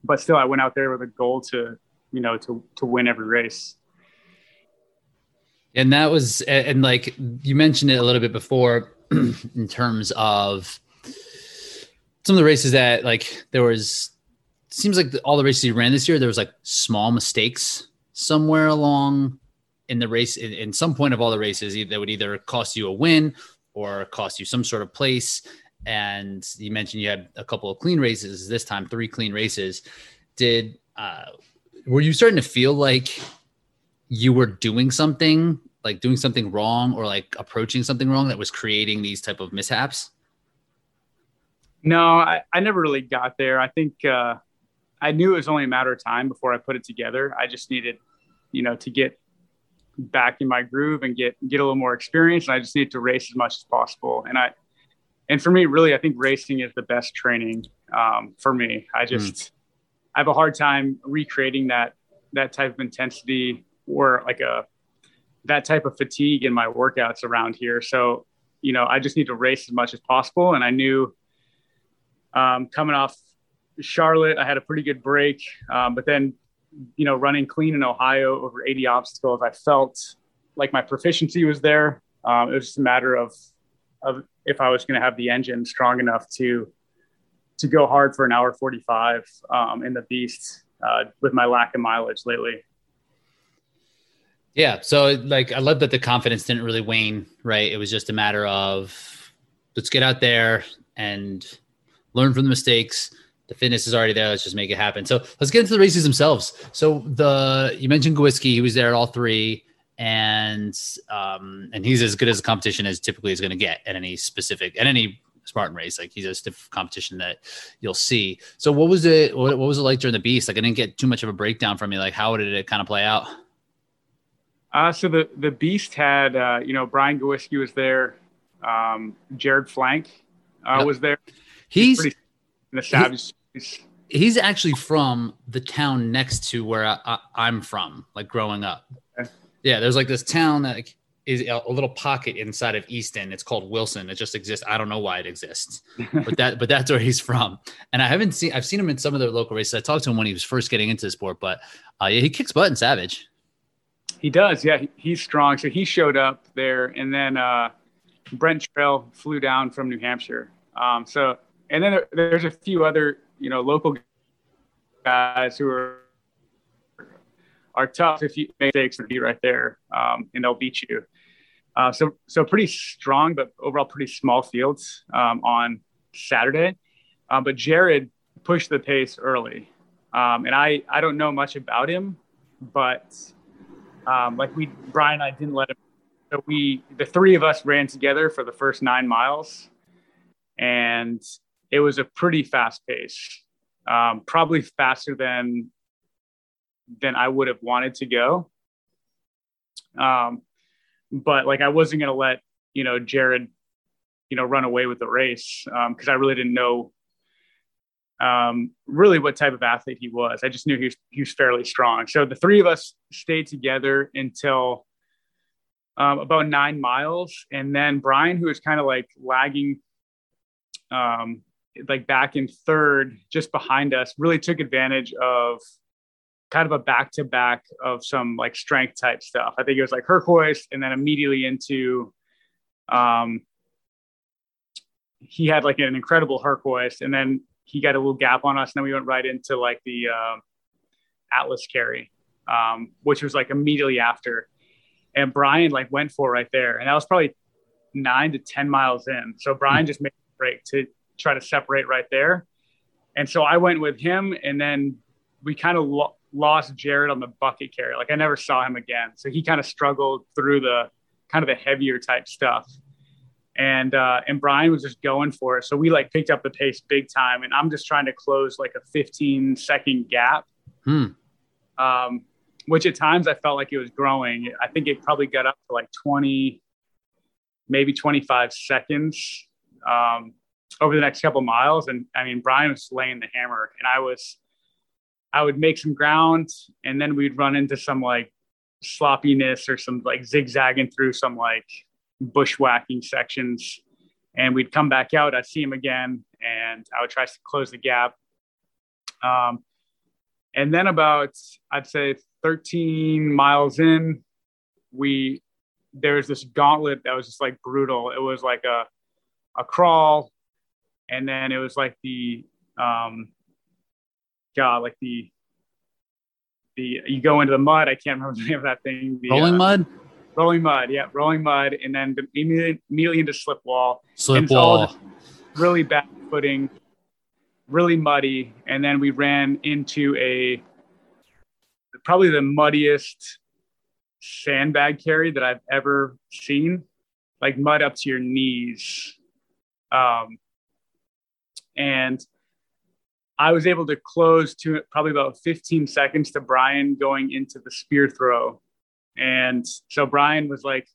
[SPEAKER 4] but still I went out there with a goal to, you know, to, to win every race.
[SPEAKER 1] And that was, and like you mentioned it a little bit before [CLEARS THROAT] in terms of some of the races that like there was, seems like all the races you ran this year, there was like small mistakes somewhere along in the race, in, in some point of all the races that would either cost you a win or cost you some sort of place. and you mentioned you had a couple of clean races this time, three clean races. Did uh, were you starting to feel like you were doing something, like doing something wrong, or like approaching something wrong that was creating these type of mishaps?
[SPEAKER 4] No, I, I never really got there. I think uh, I knew it was only a matter of time before I put it together. I just needed, you know, to get back in my groove and get get a little more experience. And I just needed to race as much as possible. And I, and for me, really, I think racing is the best training um, for me. I just, mm. I have a hard time recreating that that type of intensity or like a that type of fatigue in my workouts around here. So, you know, I just need to race as much as possible. And I knew um, coming off Charlotte, I had a pretty good break, um, but then you know running clean in Ohio over 80 obstacles, I felt like my proficiency was there. Um, it was just a matter of of if I was going to have the engine strong enough to to go hard for an hour 45 um, in the beast uh, with my lack of mileage lately.
[SPEAKER 1] Yeah, so like I love that the confidence didn't really wane. Right, it was just a matter of let's get out there and learn from the mistakes. The fitness is already there. Let's just make it happen. So let's get into the races themselves. So the you mentioned Gwiski, he was there at all three, and um, and he's as good as a competition as typically is going to get at any specific at any Spartan race. Like he's a stiff competition that you'll see. So what was it? What, what was it like during the Beast? Like I didn't get too much of a breakdown from you. Like how did it kind of play out?
[SPEAKER 4] Uh, so the the Beast had uh, you know Brian Gwiski was there, um, Jared Flank uh, yep. was there.
[SPEAKER 1] He's, he's the savage. He's, he's actually from the town next to where I, am from, like growing up. Okay. Yeah, there's like this town that like, is a, little pocket inside of Easton. It's called Wilson. It just exists. I don't know why it exists, but that but that's where he's from. And I haven't seen I've seen him in some of the local races. I talked to him when he was first getting into the sport, but uh, he kicks butt and savage.
[SPEAKER 4] He does. Yeah, he's strong. So he showed up there, and then uh, Brent Trail flew down from New Hampshire. Um, so and then there, there's a few other you know local guys who are are tough if you make mistakes and be right there um, and they'll beat you. Uh, so so pretty strong, but overall pretty small fields um, on Saturday. Um, but Jared pushed the pace early, um, and I I don't know much about him, but um, like we Brian and I didn't let him. So we the three of us ran together for the first nine miles, and it was a pretty fast pace, um, probably faster than than I would have wanted to go. Um, but like I wasn't gonna let you know Jared, you know, run away with the race because um, I really didn't know um, really what type of athlete he was. I just knew he was, he was fairly strong. So the three of us stayed together until um, about nine miles, and then Brian, who was kind of like lagging um, like back in third, just behind us, really took advantage of kind of a back to back of some like strength type stuff. I think it was like Herc hoist and then immediately into, um, he had like an incredible Herc hoist and then he got a little gap on us. And then we went right into like the uh, Atlas carry, um, which was like immediately after. And Brian like went for right there. And that was probably nine to 10 miles in. So Brian just made a break to try to separate right there. And so I went with him, and then we kind of lo- lost Jared on the bucket carry. Like I never saw him again. So he kind of struggled through the kind of the heavier type stuff. And uh, and Brian was just going for it. So we like picked up the pace big time. And I'm just trying to close like a 15 second gap. Hmm. Um, which at times I felt like it was growing. I think it probably got up to like 20, maybe 25 seconds. Um, over the next couple miles. And I mean, Brian was laying the hammer, and I was, I would make some ground, and then we'd run into some like sloppiness or some like zigzagging through some like bushwhacking sections, and we'd come back out. I'd see him again, and I would try to close the gap. Um, and then about I'd say 13 miles in, we there was this gauntlet that was just like brutal. It was like a a crawl, and then it was like the um god like the the you go into the mud i can't remember the name of that thing the,
[SPEAKER 1] rolling uh, mud?
[SPEAKER 4] Rolling mud yeah rolling mud and then immediately, immediately into slip wall.
[SPEAKER 1] Slip wall.
[SPEAKER 4] really bad footing, really muddy, and then we ran into a probably the muddiest sandbag carry that I've ever seen, like mud up to your knees. Um, and I was able to close to probably about 15 seconds to Brian going into the spear throw. And so Brian was like,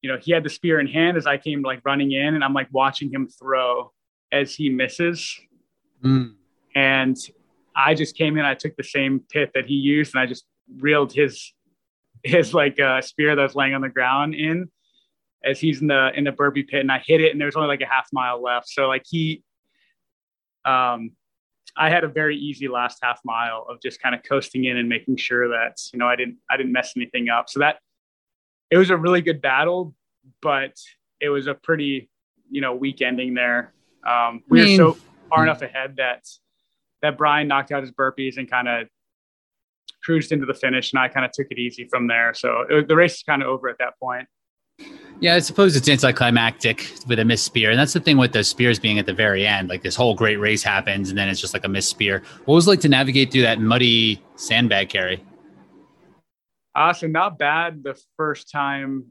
[SPEAKER 4] you know, he had the spear in hand as I came like running in, and I'm like watching him throw as he misses. Mm. And I just came in, I took the same pit that he used, and I just reeled his his like uh, spear that was laying on the ground in as he's in the in the burpee pit, and I hit it, and there's only like a half mile left. So like he, um, I had a very easy last half mile of just kind of coasting in and making sure that you know I didn't I didn't mess anything up. So that it was a really good battle, but it was a pretty you know weak ending there. Um, we were so far enough ahead that that Brian knocked out his burpees and kind of cruised into the finish, and I kind of took it easy from there. So it, the race is kind of over at that point.
[SPEAKER 1] Yeah, I suppose it's anticlimactic with a missed spear, and that's the thing with the spears being at the very end. Like this whole great race happens, and then it's just like a missed spear. What was like to navigate through that muddy sandbag carry?
[SPEAKER 4] So not bad the first time,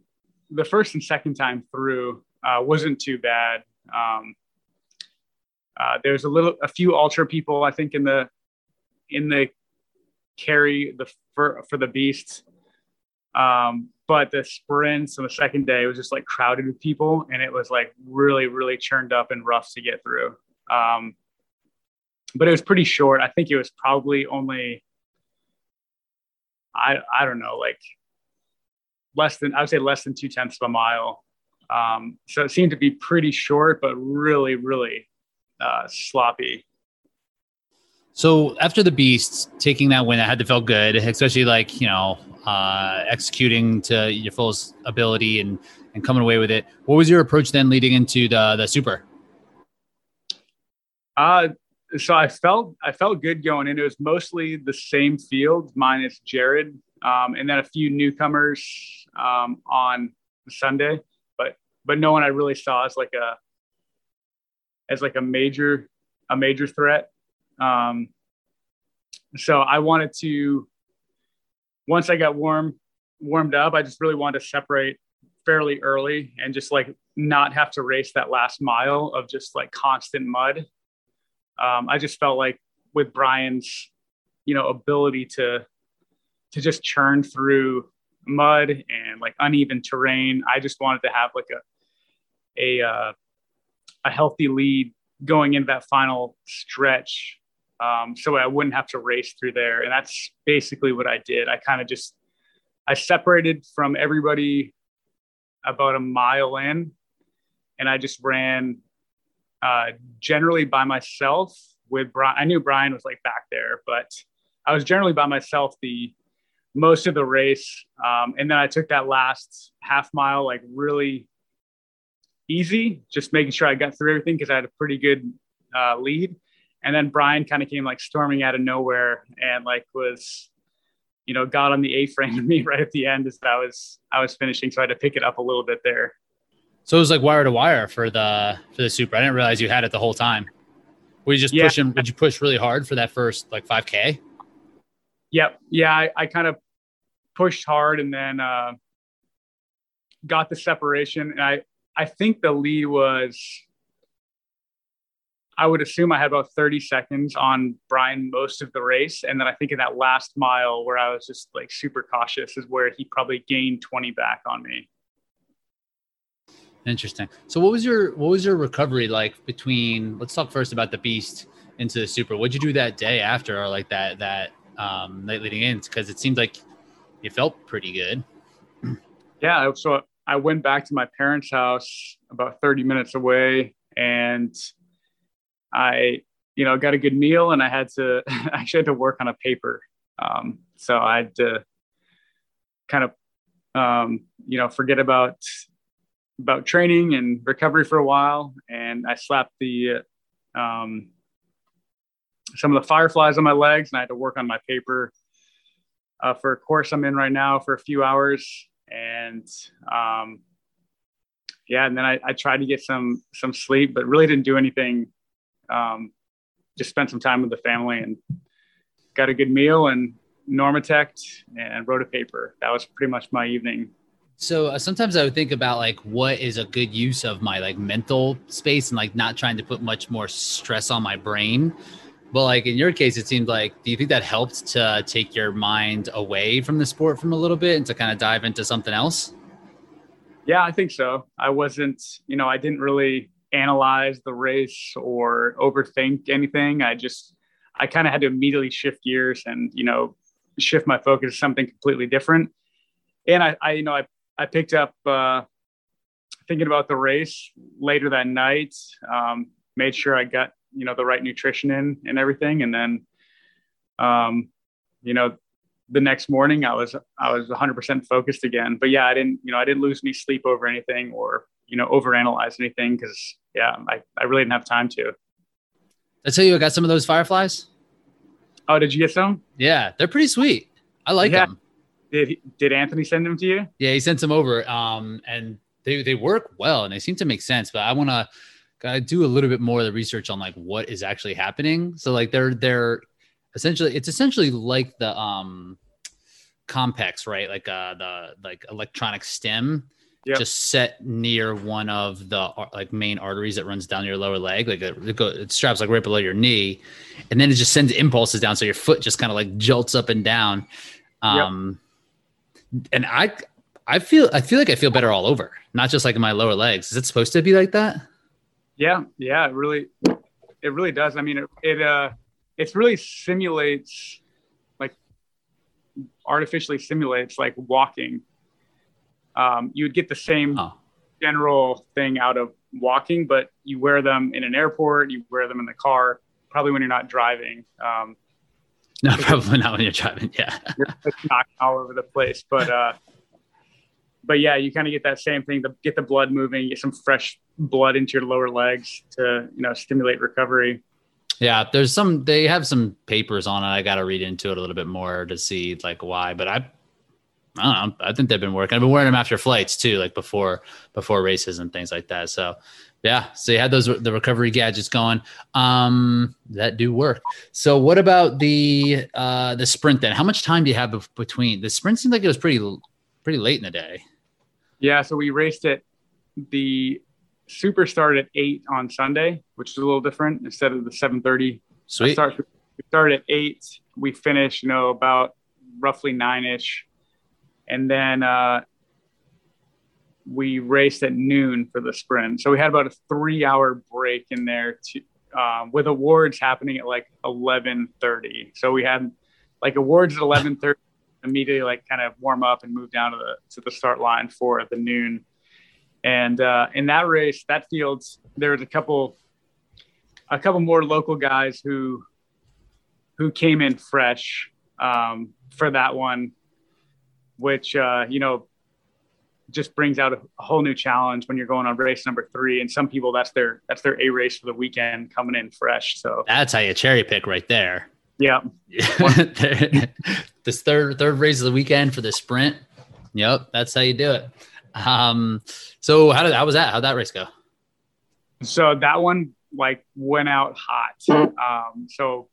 [SPEAKER 4] the first and second time through uh, wasn't too bad. Um, uh, there's a little, a few ultra people, I think, in the in the carry the for for the beasts. Um, but the sprints on the second day was just like crowded with people, and it was like really, really churned up and rough to get through. Um, but it was pretty short. I think it was probably only, I I don't know, like less than I would say less than two tenths of a mile. Um, so it seemed to be pretty short, but really, really uh, sloppy.
[SPEAKER 1] So after the beasts taking that win, that had to feel good, especially like you know uh, executing to your full ability and and coming away with it. What was your approach then leading into the the super?
[SPEAKER 4] Uh so I felt I felt good going in. It was mostly the same field minus Jared, um, and then a few newcomers um, on Sunday, but but no one I really saw as like a as like a major a major threat. Um, so I wanted to once I got warm warmed up, I just really wanted to separate fairly early and just like not have to race that last mile of just like constant mud. Um, I just felt like with Brian's, you know, ability to to just churn through mud and like uneven terrain, I just wanted to have like a a uh, a healthy lead going into that final stretch um, so I wouldn't have to race through there. And that's basically what I did. I kind of just I separated from everybody about a mile in, and I just ran uh, generally by myself with Brian. I knew Brian was like back there, but I was generally by myself the most of the race. Um, and then I took that last half mile like really easy, just making sure I got through everything because I had a pretty good uh, lead and then Brian kind of came like storming out of nowhere and like was, you know, got on the A frame [LAUGHS] of me right at the end as I was I was finishing, so I had to pick it up a little bit there.
[SPEAKER 1] So it was like wire to wire for the for the super. I didn't realize you had it the whole time. Were you just yeah. pushing? Did you push really hard for that first like five k?
[SPEAKER 4] Yep. Yeah, I, I kind of pushed hard and then uh, got the separation. And I I think the lead was I would assume I had about 30 seconds on Brian most of the race. And then I think in that last mile where I was just like super cautious is where he probably gained 20 back on me.
[SPEAKER 1] Interesting. So what was your what was your recovery like between let's talk first about the beast into the super. What'd you do that day after or like that that um night leading in? Because it seemed like you felt pretty good. [CLEARS THROAT]
[SPEAKER 4] Yeah. So I went back to my parents' house about 30 minutes away and I, you know, got a good meal and I had to [LAUGHS] actually had to work on a paper. Um, so I had to kind of, um, you know, forget about about training and recovery for a while, and I slapped the um, some of the fireflies on my legs, and I had to work on my paper uh, for a course I'm in right now for a few hours, and um, yeah, and then I, I tried to get some some sleep, but really didn't do anything. Um, just spent some time with the family and got a good meal and NormaTec and wrote a paper. That was pretty much my evening.
[SPEAKER 1] So uh, sometimes I would think about like what is a good use of my like mental space and like not trying to put much more stress on my brain. But like in your case, it seemed like, do you think that helped to take your mind away from the sport from a little bit and to kind of dive into something else?
[SPEAKER 4] Yeah, I think so. I wasn't, you know, I didn't really analyze the race or overthink anything. I just, I kind of had to immediately shift gears and, you know, shift my focus to something completely different. And I, I you know, I, I picked up, uh, thinking about the race later that night, um, made sure I got you know the right nutrition in and everything and then um you know the next morning i was i was 100% focused again but yeah i didn't you know i didn't lose any sleep over anything or you know overanalyze anything because yeah I, I really didn't have time to.
[SPEAKER 1] I tell you i got some of those fireflies.
[SPEAKER 4] Oh did you get some?
[SPEAKER 1] Yeah they're pretty sweet. I like yeah. them.
[SPEAKER 4] Did did anthony send them to you?
[SPEAKER 1] Yeah he sent them over um and they, they work well and they seem to make sense but i want to I do a little bit more of the research on like what is actually happening. So like they're they're essentially it's essentially like the um Compex, right? Like uh the like electronic stim yep. just set near one of the like main arteries that runs down your lower leg. Like it, go, it straps like right below your knee, and then it just sends impulses down, so your foot just kind of like jolts up and down. Um, yep. and I I feel I feel like I feel better all over, not just like in my lower legs. Is it supposed to be like that?
[SPEAKER 4] Yeah, yeah, it really, it really does. I mean, it, it uh, it really simulates, like, artificially simulates like walking. Um, you would get the same oh. general thing out of walking, but you wear them in an airport, you wear them in the car, probably when you're not driving. Um, [LAUGHS]
[SPEAKER 1] no, probably not when you're driving. Yeah, [LAUGHS] you're
[SPEAKER 4] knocking all over the place, but uh, but yeah, you kind of get that same thing to get the blood moving, get some fresh blood into your lower legs to, you know, stimulate recovery.
[SPEAKER 1] Yeah, there's some they have some papers on it. I got to read into it a little bit more to see like why, but I I don't know. I think they've been working. I've been wearing them after flights too, like before before races and things like that. So yeah, so you had those the recovery gadgets going. Um, that do work. So what about the uh the sprint then? How much time do you have between the sprint? Seemed like it was pretty pretty late in the day.
[SPEAKER 4] Yeah, so we raced it. The super started at eight on Sunday, which is a little different instead of the seven thirty.
[SPEAKER 1] Sweet.
[SPEAKER 4] Start, we started at eight. We finished, you know, about roughly nine ish, and then uh, we raced at noon for the sprint. So we had about a three hour break in there to, uh, with awards happening at like eleven thirty. So we had like awards at eleven thirty [LAUGHS] immediately like kind of warm up and move down to the to the start line for the noon. And uh, in that race, that field, there was a couple a couple more local guys who who came in fresh um, for that one, which uh, you know just brings out a, a, whole new challenge when you're going on race number three. And some people that's their that's their A race for the weekend coming in fresh. So
[SPEAKER 1] that's how you cherry pick right there.
[SPEAKER 4] Yeah. [LAUGHS]
[SPEAKER 1] this third third race of the weekend for the sprint. Yep, that's how you do it. Um, so how did how was that? How'd that race go?
[SPEAKER 4] So that one like went out hot. Um, so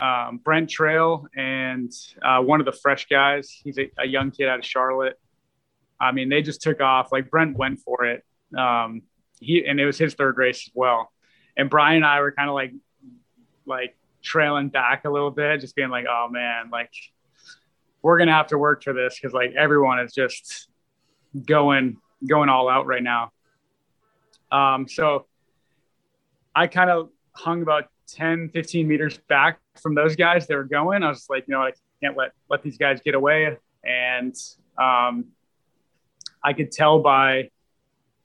[SPEAKER 4] um, Brent Trail and uh, one of the fresh guys, he's a, a, young kid out of Charlotte. I mean, they just took off. Like Brent went for it. Um, he and it was his third race as well. And Brian and I were kind of like, like trailing back a little bit, just being like, oh man, like we're gonna have to work for this because like everyone is just going going all out right now. Um, so I kind of hung about 10, 15 meters back from those guys that were going. I was like, you know, I can't let let these guys get away. And um, I could tell by,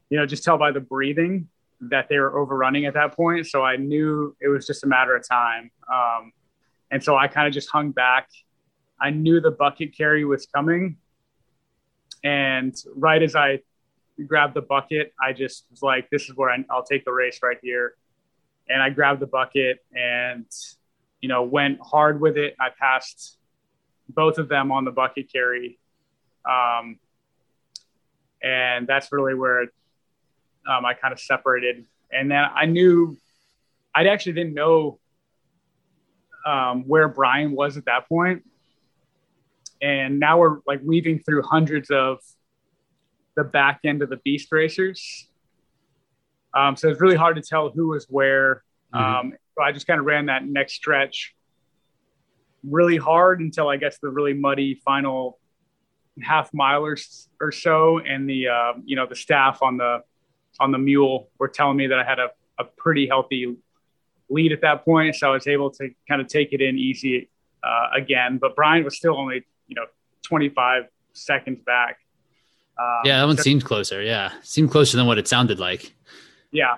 [SPEAKER 4] you know, just tell by the breathing that they were overrunning at that point. So I knew it was just a matter of time. Um, and so I kind of just hung back. I knew the bucket carry was coming. And right as I grabbed the bucket, I just was like, this is where I, I'll take the race right here. And I grabbed the bucket and, you know, went hard with it. I passed both of them on the bucket carry. Um, and that's really where um, I kind of separated. And then I knew I actually didn't know um, where Brian was at that point. And now we're like weaving through hundreds of the back end of the beast racers. Um, so it's really hard to tell who was where. Mm-hmm. Um, so I just kind of ran that next stretch really hard until I guess the really muddy final half mile or, or so. And the, uh, you know, the staff on the, on the mule were telling me that I had a, a pretty healthy lead at that point. So I was able to kind of take it in easy uh, again, but Brian was still only, you know, 25 seconds back.
[SPEAKER 1] Um, yeah, that one so, seemed closer. Yeah, seemed closer than what it sounded like.
[SPEAKER 4] Yeah.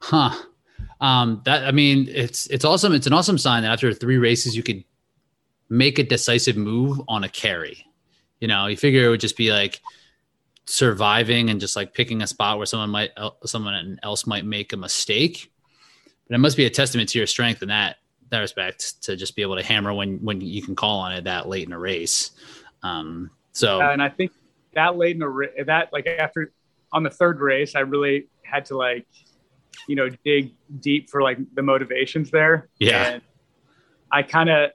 [SPEAKER 1] Huh. Um, that I mean, it's it's awesome. It's an awesome sign that after three races, you could make a decisive move on a carry. You know, you figure it would just be like surviving and just like picking a spot where someone might someone else might make a mistake. But it must be a testament to your strength in that that respect to just be able to hammer when when you can call on it that late in a race. Um, so
[SPEAKER 4] and I think that late in a that like after on the third race, I really had to like you know dig deep for like the motivations there.
[SPEAKER 1] Yeah, and
[SPEAKER 4] I kind of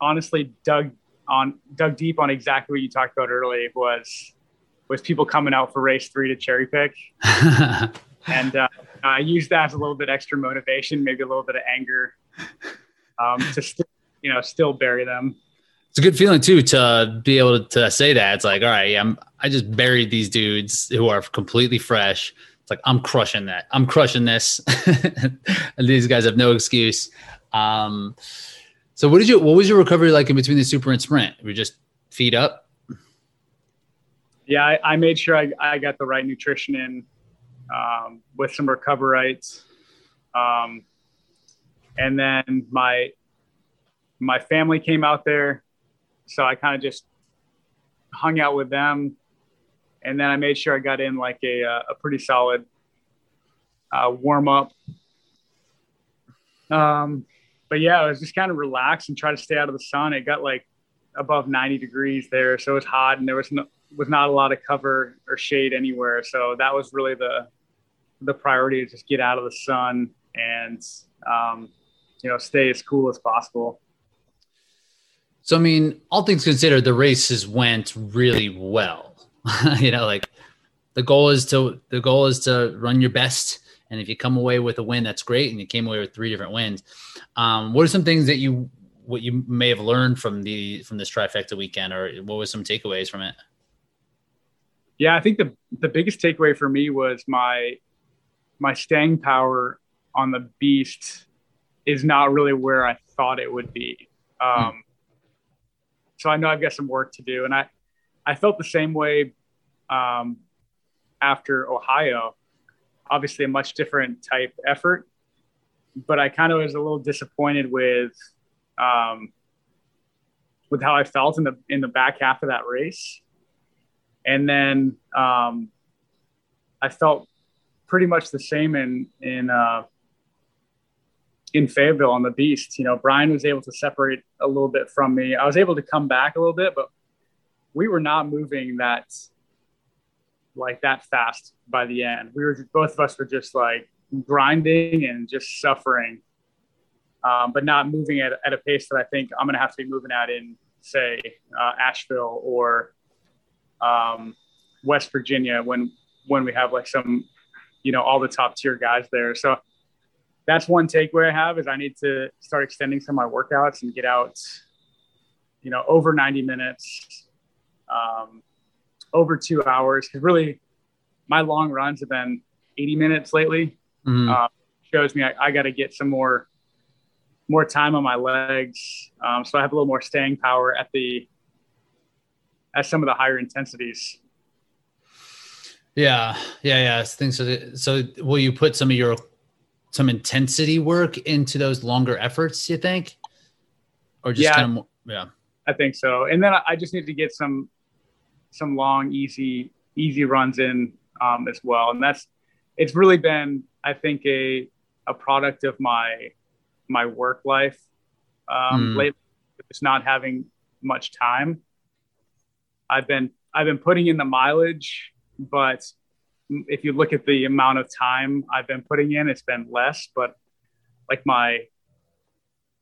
[SPEAKER 4] honestly dug on dug deep on exactly what you talked about earlier was was people coming out for race three to cherry pick, [LAUGHS] and uh, I used that as a little bit extra motivation, maybe a little bit of anger, um, to still, you know still bury them.
[SPEAKER 1] It's a good feeling too to be able to say that. It's like, all right, I'm I just buried these dudes who are completely fresh. It's like I'm crushing that. I'm crushing this, [LAUGHS] these guys have no excuse. Um, so what did you? What was your recovery like in between the super and sprint? Were you just feed up?
[SPEAKER 4] Yeah, I, I made sure I, I, got the right nutrition in um, with some recoverites, um, and then my my family came out there, so I kind of just hung out with them, and then I made sure I got in like a a pretty solid uh, warm up. Um, but yeah, I was just kind of relaxed and try to stay out of the sun. It got like above 90 degrees there, so it was hot, and there was no, was not a lot of cover or shade anywhere. So that was really the the priority to just get out of the sun and um, you know stay as cool as possible.
[SPEAKER 1] So I mean, all things considered, the races went really well. [LAUGHS] you know, like the goal is to the goal is to run your best and if you come away with a win, that's great. And you came away with three different wins. Um, what are some things that you what you may have learned from the from this trifecta weekend, or what was some takeaways from it?
[SPEAKER 4] Yeah, I think the the biggest takeaway for me was my my staying power on the beast is not really where I thought it would be. Um, hmm. So I know I've got some work to do, and I I felt the same way um, after Ohio obviously a much different type effort. But I kind of was a little disappointed with um, with how I felt in the in the back half of that race, and then um, I felt pretty much the same in in uh, in Fayetteville on the Beast. You know, Brian was able to separate a little bit from me. I was able to come back a little bit, but we were not moving that like that fast by the end. We were both of us were just like grinding and just suffering, um, but not moving at, at a pace that I think I'm going to have to be moving at in, say, uh, Asheville or um, West Virginia when when we have like some, you know, all the top tier guys there. So that's one takeaway I have is I need to start extending some of my workouts and get out, you know, over 90 minutes. Um, over two hours because really my long runs have been 80 minutes lately. Mm-hmm. Uh, shows me I, I got to get some more more time on my legs, um, so I have a little more staying power at the at some of the higher intensities.
[SPEAKER 1] Yeah, yeah, yeah. I think so. So, will you put some of your some intensity work into those longer efforts? You think, or just yeah, kind of more, yeah?
[SPEAKER 4] I think so. And then I just need to get some some long, easy, easy runs in um, as well. And that's it's really been, I think, a a product of my my work life um, mm. lately. It's not having much time. I've been I've been putting in the mileage, but if you look at the amount of time I've been putting in, it's been less. But like my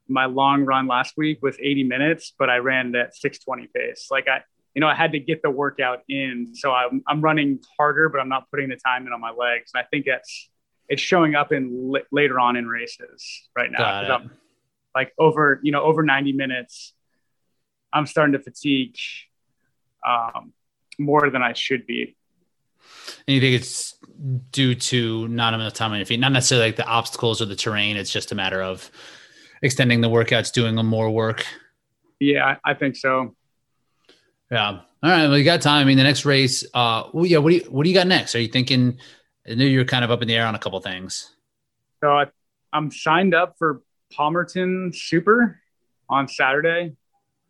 [SPEAKER 4] my long run last week was 80 minutes, but I ran that 620 pace. Like I, you know, I had to get the workout in. So I'm, I'm running harder, but I'm not putting the time in on my legs. And I think that's, it's showing up in l- later on in races right now. like over, you know, over 90 minutes, I'm starting to fatigue um, more than I should be.
[SPEAKER 1] And you think it's due to not enough time on your feet, not necessarily like the obstacles or the terrain. It's just a matter of extending the workouts, doing more work.
[SPEAKER 4] Yeah, I think so.
[SPEAKER 1] Yeah. All right. Well, you got time. I mean, the next race. Uh, well, yeah. What do you What do you got next? Are you thinking? I know you're kind of up in the air on a couple things.
[SPEAKER 4] So I, I'm signed up for Palmerton Super on Saturday.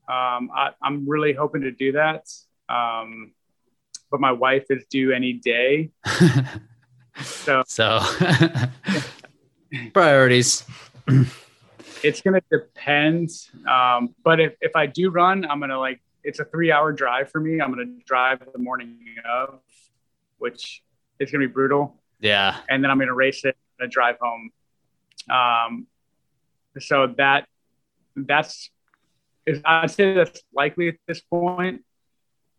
[SPEAKER 4] Um, I, am really hoping to do that. Um, but my wife is due any day. [LAUGHS] so,
[SPEAKER 1] so [LAUGHS] priorities. [CLEARS THROAT]
[SPEAKER 4] it's going to depend. Um, but if, if I do run, I'm going to like, it's a three hour drive for me. I'm going to drive the morning of, which is going to be brutal.
[SPEAKER 1] Yeah.
[SPEAKER 4] And then I'm going to race it and drive home. Um, so that, that's, I'd say that's likely at this point.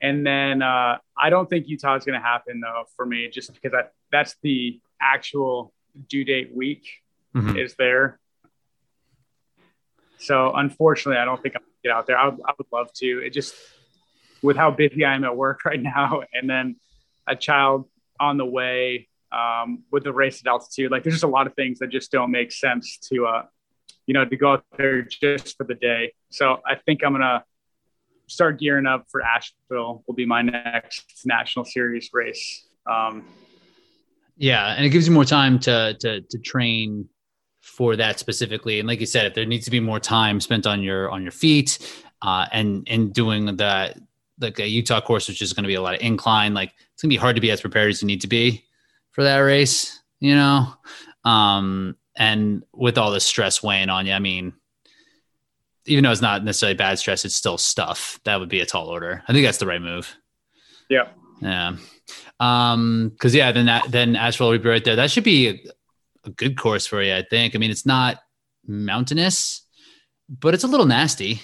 [SPEAKER 4] And then uh, I don't think Utah is going to happen though for me, just because I, that's the actual due date week mm-hmm. is there. So unfortunately, I don't think I'm get out there. I would, I would love to. It just with how busy I am at work [LAUGHS] right now, and then a child on the way um, with the race at altitude. Like there's just a lot of things that just don't make sense to, uh, you know, to go out there just for the day. So I think I'm gonna start gearing up for Asheville. Will be my next national series race. Um,
[SPEAKER 1] yeah, and it gives you more time to to to train for that specifically. And like you said, if there needs to be more time spent on your on your feet uh, and and doing the like a Utah course, which is going to be a lot of incline, like it's gonna be hard to be as prepared as you need to be for that race, you know. Um, and with all the stress weighing on you, I mean, even though it's not necessarily bad stress, it's still stuff. That would be a tall order. I think that's the right move.
[SPEAKER 4] Yeah.
[SPEAKER 1] Yeah. Um, cause yeah, then that, then Asheville will be right there. That should be a good course for you, I think. I mean, it's not mountainous, but it's a little nasty.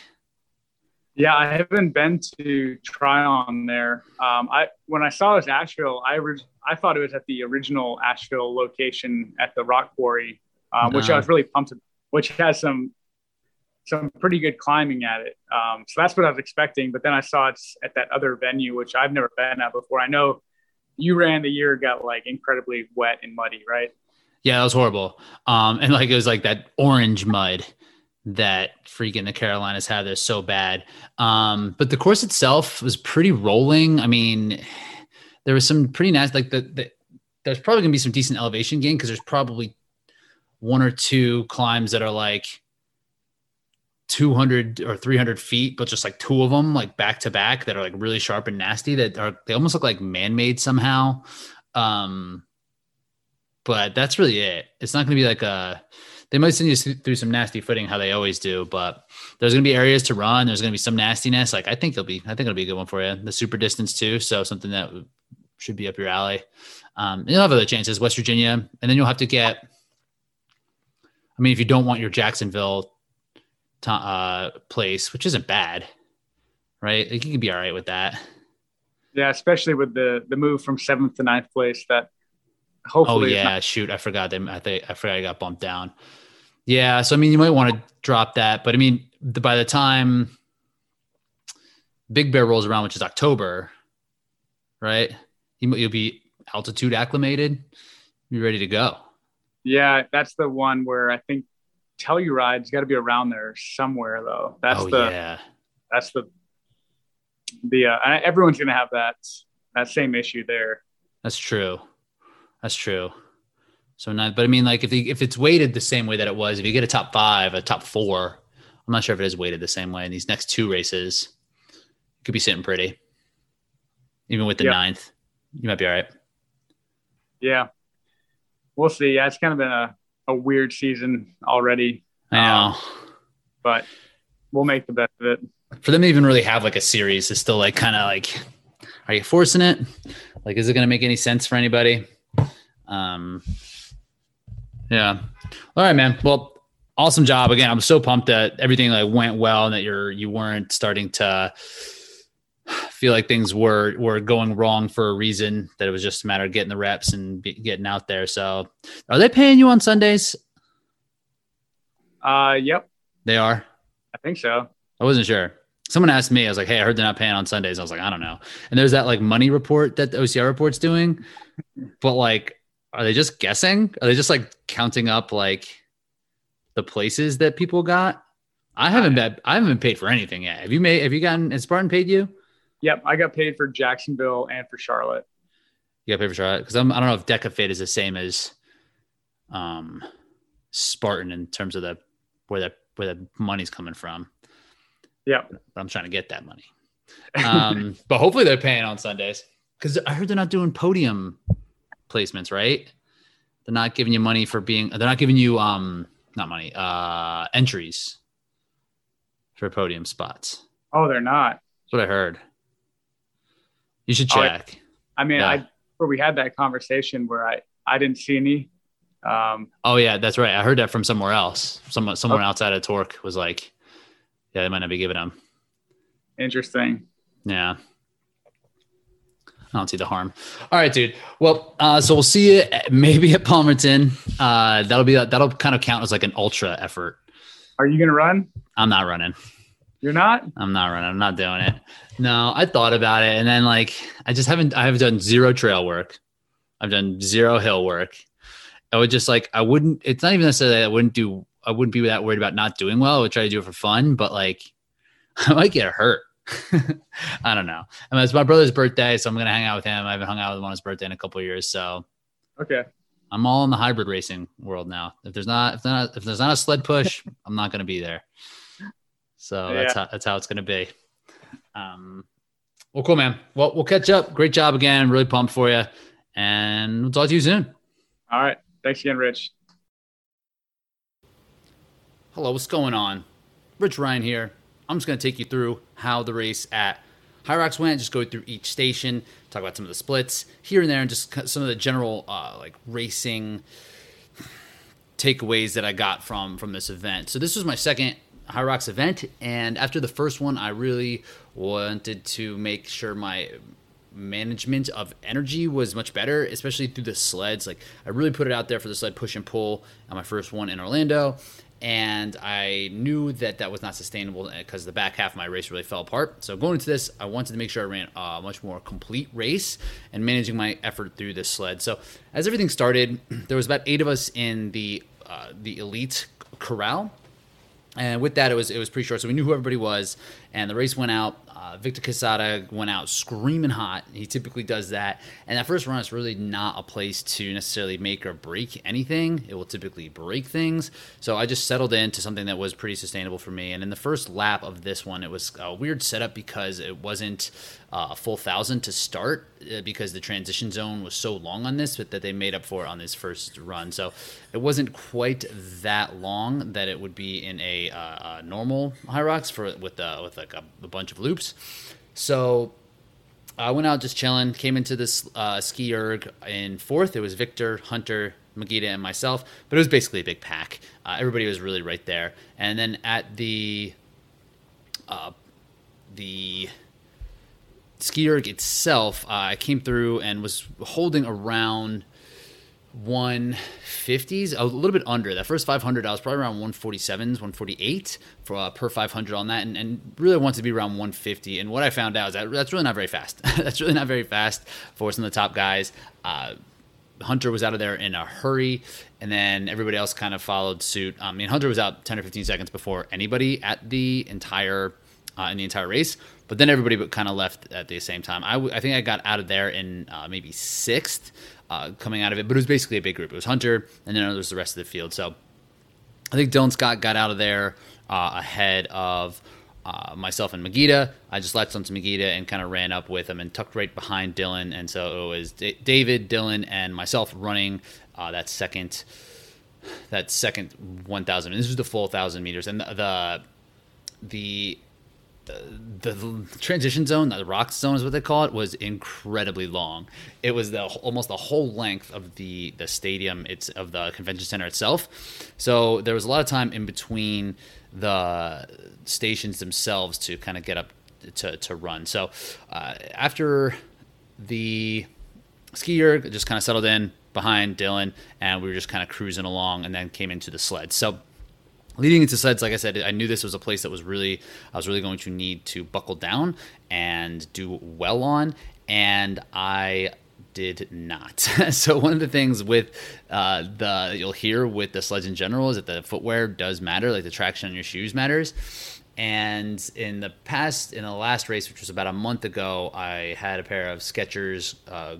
[SPEAKER 4] Yeah, I haven't been to Tryon there. Um, I when I saw this Asheville, I re- I thought it was at the original Asheville location at the Rock Quarry, um, no. which I was really pumped. About, which has some some pretty good climbing at it. Um, so that's what I was expecting. But then I saw it's at that other venue, which I've never been at before. I know you ran the year got like incredibly wet and muddy, right?
[SPEAKER 1] Yeah, that was horrible. Um, and like it was like that orange mud that freaking the Carolinas had. They're so bad. Um, but the course itself was pretty rolling. I mean, there was some pretty nice, like the, the there's probably gonna be some decent elevation gain because there's probably one or two climbs that are like 200 or 300 feet, but just like two of them, like back to back, that are like really sharp and nasty. That are they almost look like man made somehow. Um, but that's really it. It's not going to be like a. They might send you through some nasty footing, how they always do, but there's going to be areas to run. There's going to be some nastiness. Like I think it'll be, I think it'll be a good one for you. The super distance too, so something that should be up your alley. Um, you'll have other chances, West Virginia, and then you'll have to get. I mean, if you don't want your Jacksonville to, uh, place, which isn't bad, right? Like you can be all right with that.
[SPEAKER 4] Yeah, especially with the the move from seventh to ninth place. That hopefully.
[SPEAKER 1] Oh yeah, not- shoot, I forgot them. I think I forgot I got bumped down. Yeah, so I mean, you might want to drop that, but I mean, the, by the time Big Bear rolls around, which is October, right? You, you'll be altitude acclimated. You're ready to go.
[SPEAKER 4] Yeah, that's the one where I think Telluride's got to be around there somewhere, though. That's
[SPEAKER 1] oh,
[SPEAKER 4] the
[SPEAKER 1] yeah.
[SPEAKER 4] That's the the uh, everyone's gonna have that that same issue there.
[SPEAKER 1] That's true. That's true. So not, but I mean, like if the, if it's weighted the same way that it was, if you get a top five, a top four, I'm not sure if it is weighted the same way in these next two races. You could be sitting pretty, even with the yep. ninth. You might be all right.
[SPEAKER 4] Yeah, we'll see. Yeah, it's kind of been a, a weird season already.
[SPEAKER 1] I know, um,
[SPEAKER 4] but we'll make the best of it.
[SPEAKER 1] For them to even really have like a series is still like kind of like, are you forcing it? Like, is it going to make any sense for anybody? Um, yeah. All right, man. Well, awesome job again. I'm so pumped that everything like went well and that you're you weren't starting to feel like things were were going wrong for a reason. That it was just a matter of getting the reps and be, getting out there. So, are they paying you on Sundays?
[SPEAKER 4] Uh, yep,
[SPEAKER 1] They are.
[SPEAKER 4] I think so.
[SPEAKER 1] I wasn't sure. Someone asked me. I was like, "Hey, I heard they're not paying on Sundays." I was like, "I don't know." And there's that like money report that the OCR report's doing, but like, are they just guessing? Are they just like counting up like the places that people got? I haven't been. I haven't been paid for anything yet. Have you made? Have you gotten? Has Spartan paid you?
[SPEAKER 4] Yep, I got paid for Jacksonville and for Charlotte.
[SPEAKER 1] You got paid for Charlotte because I'm. I don't know if DEKA Fit is the same as, um, Spartan in terms of the where the where the money's coming from.
[SPEAKER 4] Yep.
[SPEAKER 1] but I'm trying to get that money. [LAUGHS] Um, but hopefully they're paying on Sundays because I heard they're not doing podium placements, right? They're not giving you money for being. They're not giving you um not money uh entries for podium spots.
[SPEAKER 4] Oh, they're not.
[SPEAKER 1] That's what I heard. You should
[SPEAKER 4] Oh,
[SPEAKER 1] check.
[SPEAKER 4] I mean,
[SPEAKER 1] Yeah.
[SPEAKER 4] I where we had that conversation where I I didn't see any. Um,
[SPEAKER 1] Oh yeah, that's right. I heard that from somewhere else. Someone someone
[SPEAKER 4] Okay.
[SPEAKER 1] outside of Torque was like, yeah, they might not be giving them.
[SPEAKER 4] interesting.
[SPEAKER 1] Yeah. I don't see the harm. All right, dude. Well, uh, so we'll see you maybe at Palmerton. Uh, that'll be that'll kind of count as like an ultra effort.
[SPEAKER 4] Are you gonna run?
[SPEAKER 1] I'm not running.
[SPEAKER 4] You're not.
[SPEAKER 1] I'm not running. I'm not doing it. No, I thought about it, and then like I just haven't. I have done zero trail work. I've done zero hill work. I would just like I wouldn't. It's not even necessarily that I wouldn't do. I wouldn't be that worried about not doing well. I would try to do it for fun, but like [LAUGHS] I might get hurt. [LAUGHS] I don't know. I mean, it's my brother's birthday, so I'm gonna hang out with him. I haven't hung out with him on his birthday in a couple of years, so
[SPEAKER 4] Okay.
[SPEAKER 1] I'm all in the hybrid racing world now. If there's not if, not, if there's not a sled push, [LAUGHS] I'm not going to be there. So that's how that's how it's going to be. Um, well, cool, man. Well, we'll catch up. Great job again. Really pumped for you, and we'll talk to you soon.
[SPEAKER 4] All right. Thanks again, Rich.
[SPEAKER 1] Hello, what's going on? Rich Ryan here. I'm just going to take you through how the race at Hyrox went. Just go through each station, talk about some of the splits here and there, and just some of the general uh, like racing takeaways that I got from from this event. So this was my second Hyrox event, and after the first one, I really wanted to make sure my management of energy was much better, especially through the sleds. Like I really put it out there for the sled push and pull on my first one in Orlando, and I knew that that was not sustainable because the back half of my race really fell apart. So going into this, I wanted to make sure I ran a much more complete race and managing my effort through this sled. So as everything started, [CLEARS THROAT] there was about eight of us in the uh, the elite corral. And with that, it was it was pretty short, so we knew who everybody was. And the race went out. Uh, Victor Casada went out screaming hot. He typically does that. And that first run is really not a place to necessarily make or break anything. It will typically break things. So I just settled into something that was pretty sustainable for me. And in the first lap of this one, it was a weird setup because it wasn't uh, a full thousand to start uh, because the transition zone was so long on this, but that they made up for it on this first run. So it wasn't quite that long that it would be in a, uh, a normal Hyrox for with uh, with like a, a bunch of loops. So I went out just chilling. Came into this uh, ski erg in fourth. It was Victor, Hunter, Magida, and myself. But it was basically a big pack. Uh, everybody was really right there. And then at the uh, the ski erg itself, uh, I came through and was holding around 150s, a little bit under that first 500. I was probably around 147s, 148 for uh, per 500 on that, and, and really wanted to be around 150. And what I found out is that that's really not very fast. [LAUGHS] that's really not very fast for some of the top guys. Uh, Hunter was out of there in a hurry, and then everybody else kind of followed suit. I mean, Hunter was out 10 or 15 seconds before anybody at the entire uh, in the entire race. But then everybody kind of left at the same time. I, w- I think I got out of there in uh, maybe sixth uh, coming out of it, but it was basically a big group. It was Hunter, and then there was the rest of the field. So I think Dylan Scott got out of there uh, ahead of uh, myself and Magida. I just latched onto Magida and kind of ran up with him and tucked right behind Dylan. And so it was D- David, Dylan, and myself running uh, that second that second 1,000. And this was the full 1,000 meters. And the, the the the transition zone, the Roxzone is what they call it, was incredibly long. It was the almost the whole length of the the stadium, it's of the convention center itself. So there was a lot of time in between the stations themselves to kind of get up to to run. So uh, after the ski erg just kind of settled in behind Dylan, and we were just kind of cruising along, and then came into the sled. So leading into sleds like i said i knew this was a place that was really i was really going to need to buckle down and do well on and i did not. [LAUGHS] So one of the things with uh, the you'll hear with the sleds in general is that the footwear does matter like the traction on your shoes matters. And in the past in the last race which was about a month ago i had a pair of skechers uh,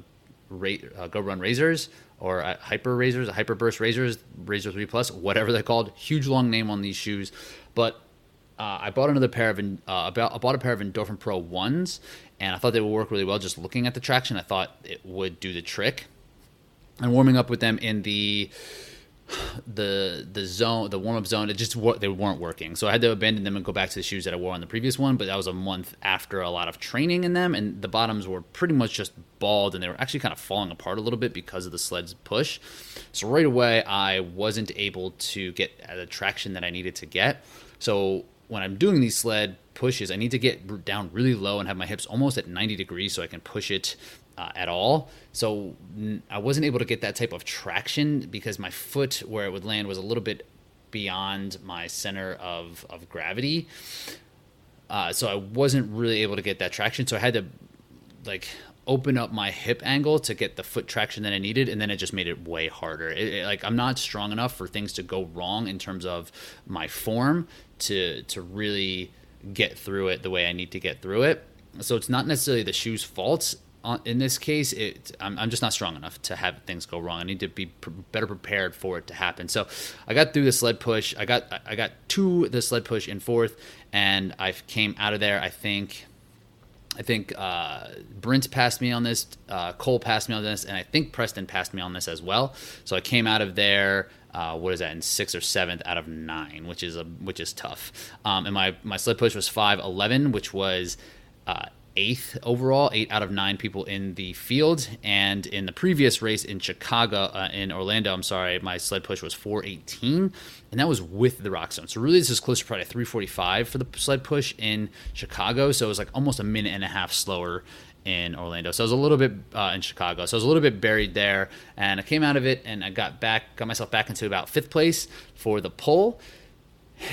[SPEAKER 1] Ra- uh, go run razors or uh, hyper razors, hyper burst razors, razor 3 plus, whatever they're called. Huge long name on these shoes. But uh, I bought another pair of, uh, I bought a pair of Endorphin Pro 1s, and I thought they would work really well just looking at the traction. I thought it would do the trick. And warming up with them in the the the zone, the warm up zone, it just they weren't working. So I had to abandon them and go back to the shoes that I wore on the previous one. But that was a month after a lot of training in them, and the bottoms were pretty much just bald, and they were actually kind of falling apart a little bit because of the sled's push. So right away, I wasn't able to get the traction that I needed to get. So when I'm doing these sled pushes, I need to get down really low and have my hips almost at 90 degrees so I can push it uh, at all. So I wasn't able to get that type of traction because my foot, where it would land, was a little bit beyond my center of, of gravity. Uh, so I wasn't really able to get that traction. So I had to like open up my hip angle to get the foot traction that I needed, and then it just made it way harder. It, it, like I'm not strong enough for things to go wrong in terms of my form to to really get through it the way I need to get through it. So it's not necessarily the shoe's fault in this case, it, I'm, I'm, just not strong enough to have things go wrong. I need to be pr- better prepared for it to happen. So I got through the sled push. I got I got to the sled push in fourth, and I came out of there. I think. I think uh, Brent passed me on this, uh, Cole passed me on this, and I think Preston passed me on this as well. So I came out of there. Uh, what is that in sixth or seventh out of nine, which is a which is tough. Um, and my my sled push was five eleven, which was uh, eighth overall, eight out of nine people in the field. And in the previous race in Chicago, uh, in Orlando, I'm sorry, my sled push was 418, and that was with the Roxzone. So really, this is closer to probably 345 for the sled push in Chicago. So it was like almost a minute and a half slower in Orlando. So I was a little bit uh, in Chicago. So I was a little bit buried there, and I came out of it, and I got back, got myself back into about fifth place for the pole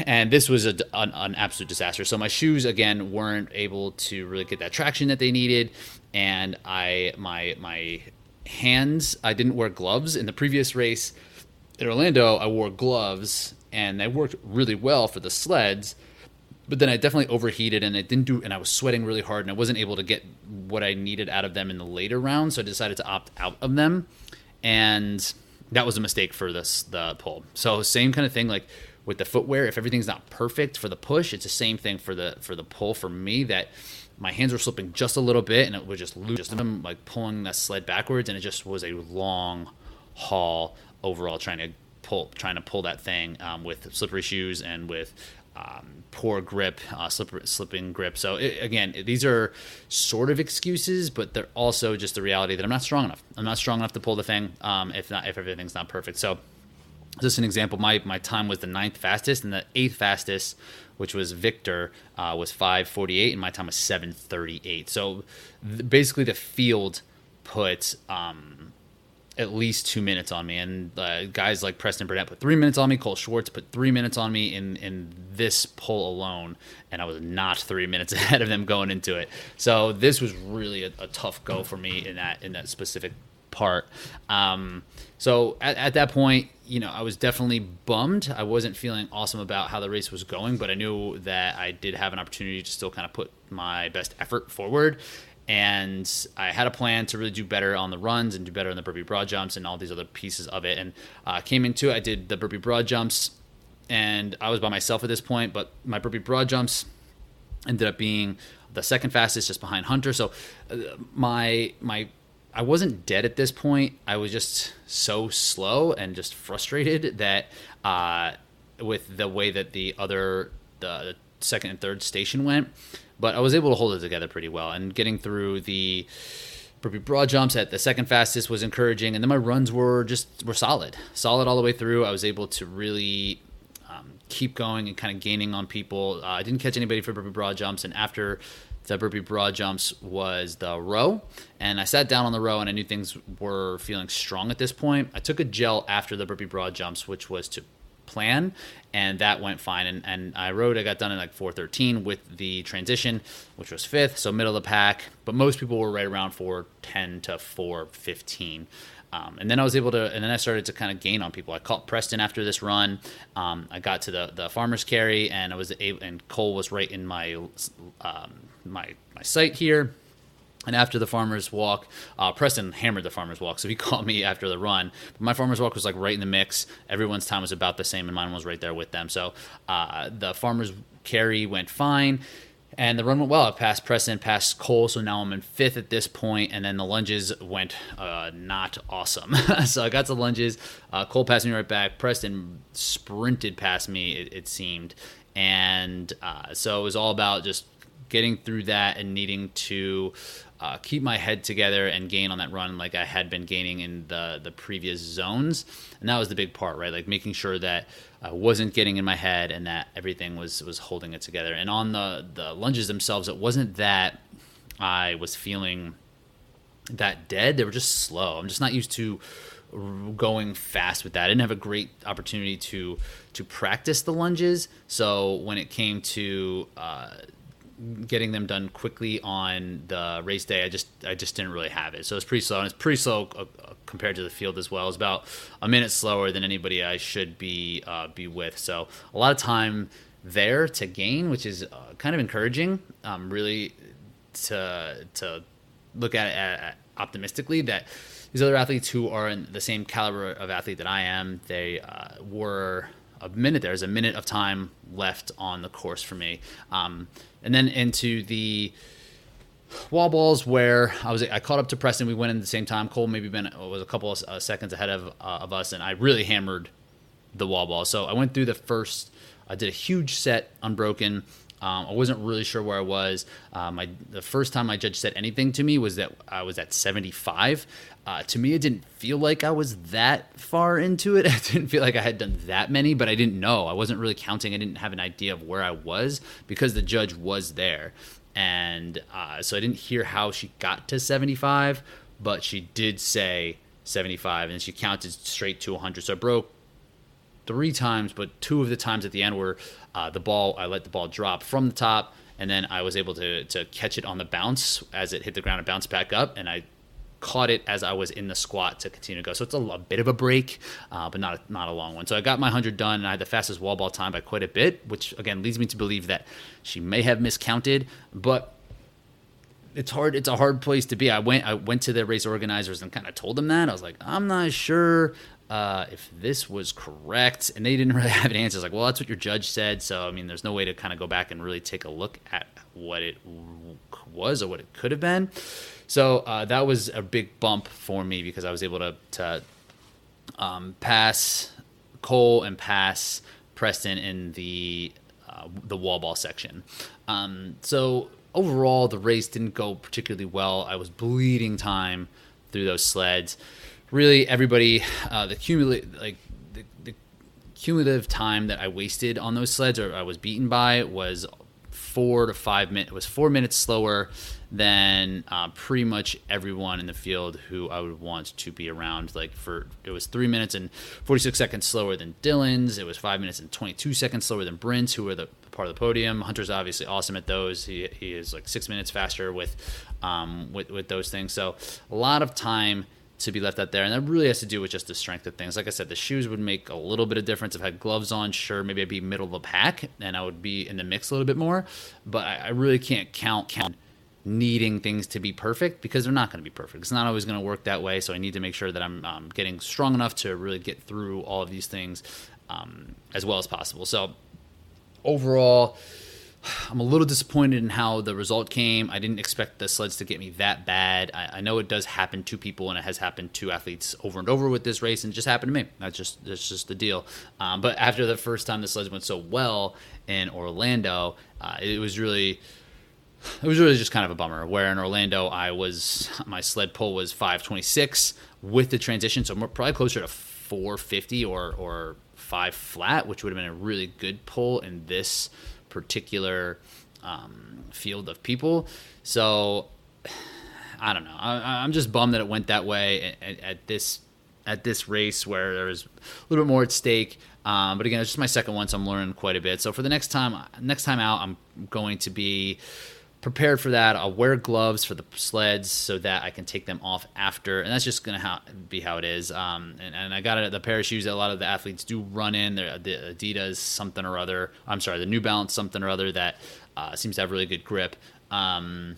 [SPEAKER 1] and this was a, an, an, absolute disaster. So my shoes again weren't able to really get that traction that they needed, and I my my hands I didn't wear gloves in the previous race in Orlando. I wore gloves and they worked really well for the sleds, but then I definitely overheated and it didn't do, and I was sweating really hard and I wasn't able to get what I needed out of them in the later rounds. So I decided to opt out of them, and that was a mistake for this the pull. So same kind of thing like with the footwear if everything's not perfect for the push it's the same thing for the for the pull for me that my hands were slipping just a little bit and it was just lose them like pulling the sled backwards and it just was a long haul overall trying to pull trying to pull that thing um, with slippery shoes and with um, poor grip, uh, slip, slipping grip. So it, again, these are sort of excuses, but they're also just the reality that I'm not strong enough. I'm not strong enough to pull the thing um, if not if everything's not perfect. So just an example, my, my time was the ninth fastest, and the eighth fastest, which was Victor, uh, was 548, and my time was 738. So th- basically, the field put um, at least two minutes on me, and uh, guys like Preston Burnett put three minutes on me. Cole Schwartz put three minutes on me in in this pull alone, and I was not three minutes [LAUGHS] ahead of them going into it. So this was really a, a tough go for me in that in that specific part. Um, so at, at, that point, you know, I was definitely bummed. I wasn't feeling awesome about how the race was going, but I knew that I did have an opportunity to still kind of put my best effort forward. And I had a plan to really do better on the runs and do better on the burpee broad jumps and all these other pieces of it. And uh, came into it, I did the burpee broad jumps, and I was by myself at this point, but my burpee broad jumps ended up being the second fastest just behind Hunter. So uh, my my I wasn't dead at this point. I was just so slow and just frustrated that uh, with the way that the other the second and third station went but I was able to hold it together pretty well. And getting through the broad jumps at the second fastest was encouraging, and then my runs were just were solid, solid all the way through. I was able to really keep going and kind of gaining on people. Uh, I didn't catch anybody for burpee broad jumps, and after the burpee broad jumps was the row, and I sat down on the row, and I knew things were feeling strong at this point. I took a gel after the burpee broad jumps, which was to plan and that went fine and, and i rode i got done in like 413 with the transition which was fifth so middle of the pack but most people were right around 410 to 415 um, and then I was able to, and then I started to kind of gain on people. I caught Preston after this run. Um, I got to the the farmer's carry, and I was able, and Cole was right in my um, my my sight here. And after the farmer's walk, uh, Preston hammered the farmer's walk, so he [LAUGHS] caught me after the run. But my farmer's walk was like right in the mix. Everyone's time was about the same, and mine was right there with them. So uh, the farmer's carry went fine, and the run went well. I passed Preston, passed Cole, so now I'm in fifth at this point. And then the lunges went uh, not awesome. [LAUGHS] so I got to lunges. Uh, Cole passed me right back. Preston sprinted past me, it, it seemed. And uh, so it was all about just getting through that and needing to uh, keep my head together and gain on that run like I had been gaining in the the previous zones, and that was the big part, right? Like making sure that I wasn't getting in my head and that everything was was holding it together. And on the the lunges themselves, it wasn't that I was feeling that dead; they were just slow. I'm just not used to going fast with that. I didn't have a great opportunity to to practice the lunges, so when it came to uh, getting them done quickly on the race day, I just I just didn't really have it. So it's pretty slow, and it's pretty slow uh, uh, compared to the field as well. It's about a minute slower than anybody I should be uh, be with. So a lot of time there to gain, which is uh, kind of encouraging. Um, really to to look at it at, optimistically that these other athletes who are in the same caliber of athlete that I am, they uh, were a minute. There's a minute of time left on the course for me. Um, and then into the wall balls where I was I caught up to Preston. We went in at the same time. Cole maybe been was a couple of uh, seconds ahead of uh, of us, and I really hammered the wall ball. So I went through the first. I did a huge set unbroken. Um, I wasn't really sure where I was. Um, the first time my judge said anything to me was that I was at 75. Uh, to me, it didn't feel like I was that far into it. [LAUGHS] I didn't feel like I had done that many, but I didn't know. I wasn't really counting. I didn't have an idea of where I was because the judge was there. And uh, so I didn't hear how she got to 75, but she did say 75 and she counted straight to 100. So I broke three times, but two of the times at the end were uh, the ball. I let the ball drop from the top, and then I was able to to catch it on the bounce as it hit the ground and bounced back up, and I caught it as I was in the squat to continue to go. So it's a, a bit of a break, uh, but not a, not a long one. So I got my 100 done, and I had the fastest wall ball time by quite a bit, which again leads me to believe that she may have miscounted, but it's hard it's a hard place to be i went i went to the race organizers and kind of told them that i was like i'm not sure uh, if this was correct, and they didn't [LAUGHS] really have an answer. It's like, well, that's what your judge said. So, I mean, there's no way to kind of go back and really take a look at what it was or what it could have been. So uh, that was a big bump for me because I was able to, to um, pass Cole and pass Preston in the uh, the wall ball section. Um, so overall, the race didn't go particularly well. I was bleeding time through those sleds really everybody uh, the cumulative like the, the cumulative time that I wasted on those sleds or I was beaten by was four to five minutes. It was four minutes slower than uh, pretty much everyone in the field who I would want to be around. Like for it was three minutes and forty six seconds slower than Dylan's. It was five minutes and twenty two seconds slower than Brent's, who were the part of the podium. Hunter's obviously awesome at those. He, he is like six minutes faster with um, with with those things. So a lot of time to be left out there. And that really has to do with just the strength of things. Like I said, the shoes would make a little bit of difference. If I had gloves on, sure, maybe I'd be middle of the pack and I would be in the mix a little bit more. But I, I really can't count count needing things to be perfect because they're not going to be perfect. It's not always going to work that way. So I need to make sure that I'm um, getting strong enough to really get through all of these things um, as well as possible. So overall, I'm a little disappointed in how the result came. I didn't expect the sleds to get me that bad. I, I, know it does happen to people, and it has happened to athletes over and over with this race, and it just happened to me. That's just that's just the deal. Um, but after the first time the sleds went so well in Orlando, uh, it was really it was really just kind of a bummer. Where in Orlando, I was my sled pull was 526 with the transition, so probably closer to 450 or or five flat, which would have been a really good pull in this particular um, field of people. So I don't know. I, am just bummed that it went that way at, at, this at this race where there was a little bit more at stake. Um, but again, it's just my second one, so I'm learning quite a bit. So for the next time, next time out, I'm going to be prepared for that. I'll wear gloves for the sleds so that I can take them off after, and that's just gonna ha- be how it is. Um, and, and, I got it the pair of shoes that a lot of the athletes do run in. They're, the Adidas something or other. I'm sorry, the New Balance something or other that uh, seems to have really good grip. Um,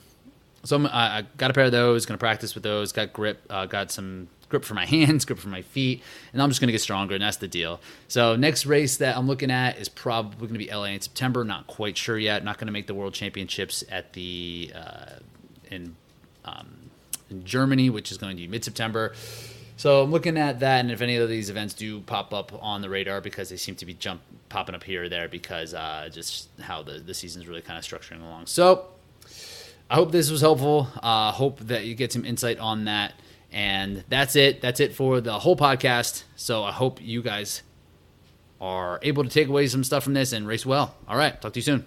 [SPEAKER 1] so I'm, I got a pair of those. Going to practice with those. Got grip. Uh, got some grip for my [LAUGHS] hands, grip for my feet, and I'm just going to get stronger, and that's the deal. So next race that I'm looking at is probably going to be LA in September. Not quite sure yet. Not going to make the World Championships at the uh, in um, in Germany, which is going to be mid September. So I'm looking at that, and if any of these events do pop up on the radar, because they seem to be jump popping up here or there, because uh, just how the the season's really kind of structuring along. So I hope this was helpful. Uh, hope that you get some insight on that. And that's it. That's it for the whole podcast. So I hope you guys are able to take away some stuff from this and race well. All right. Talk to you soon.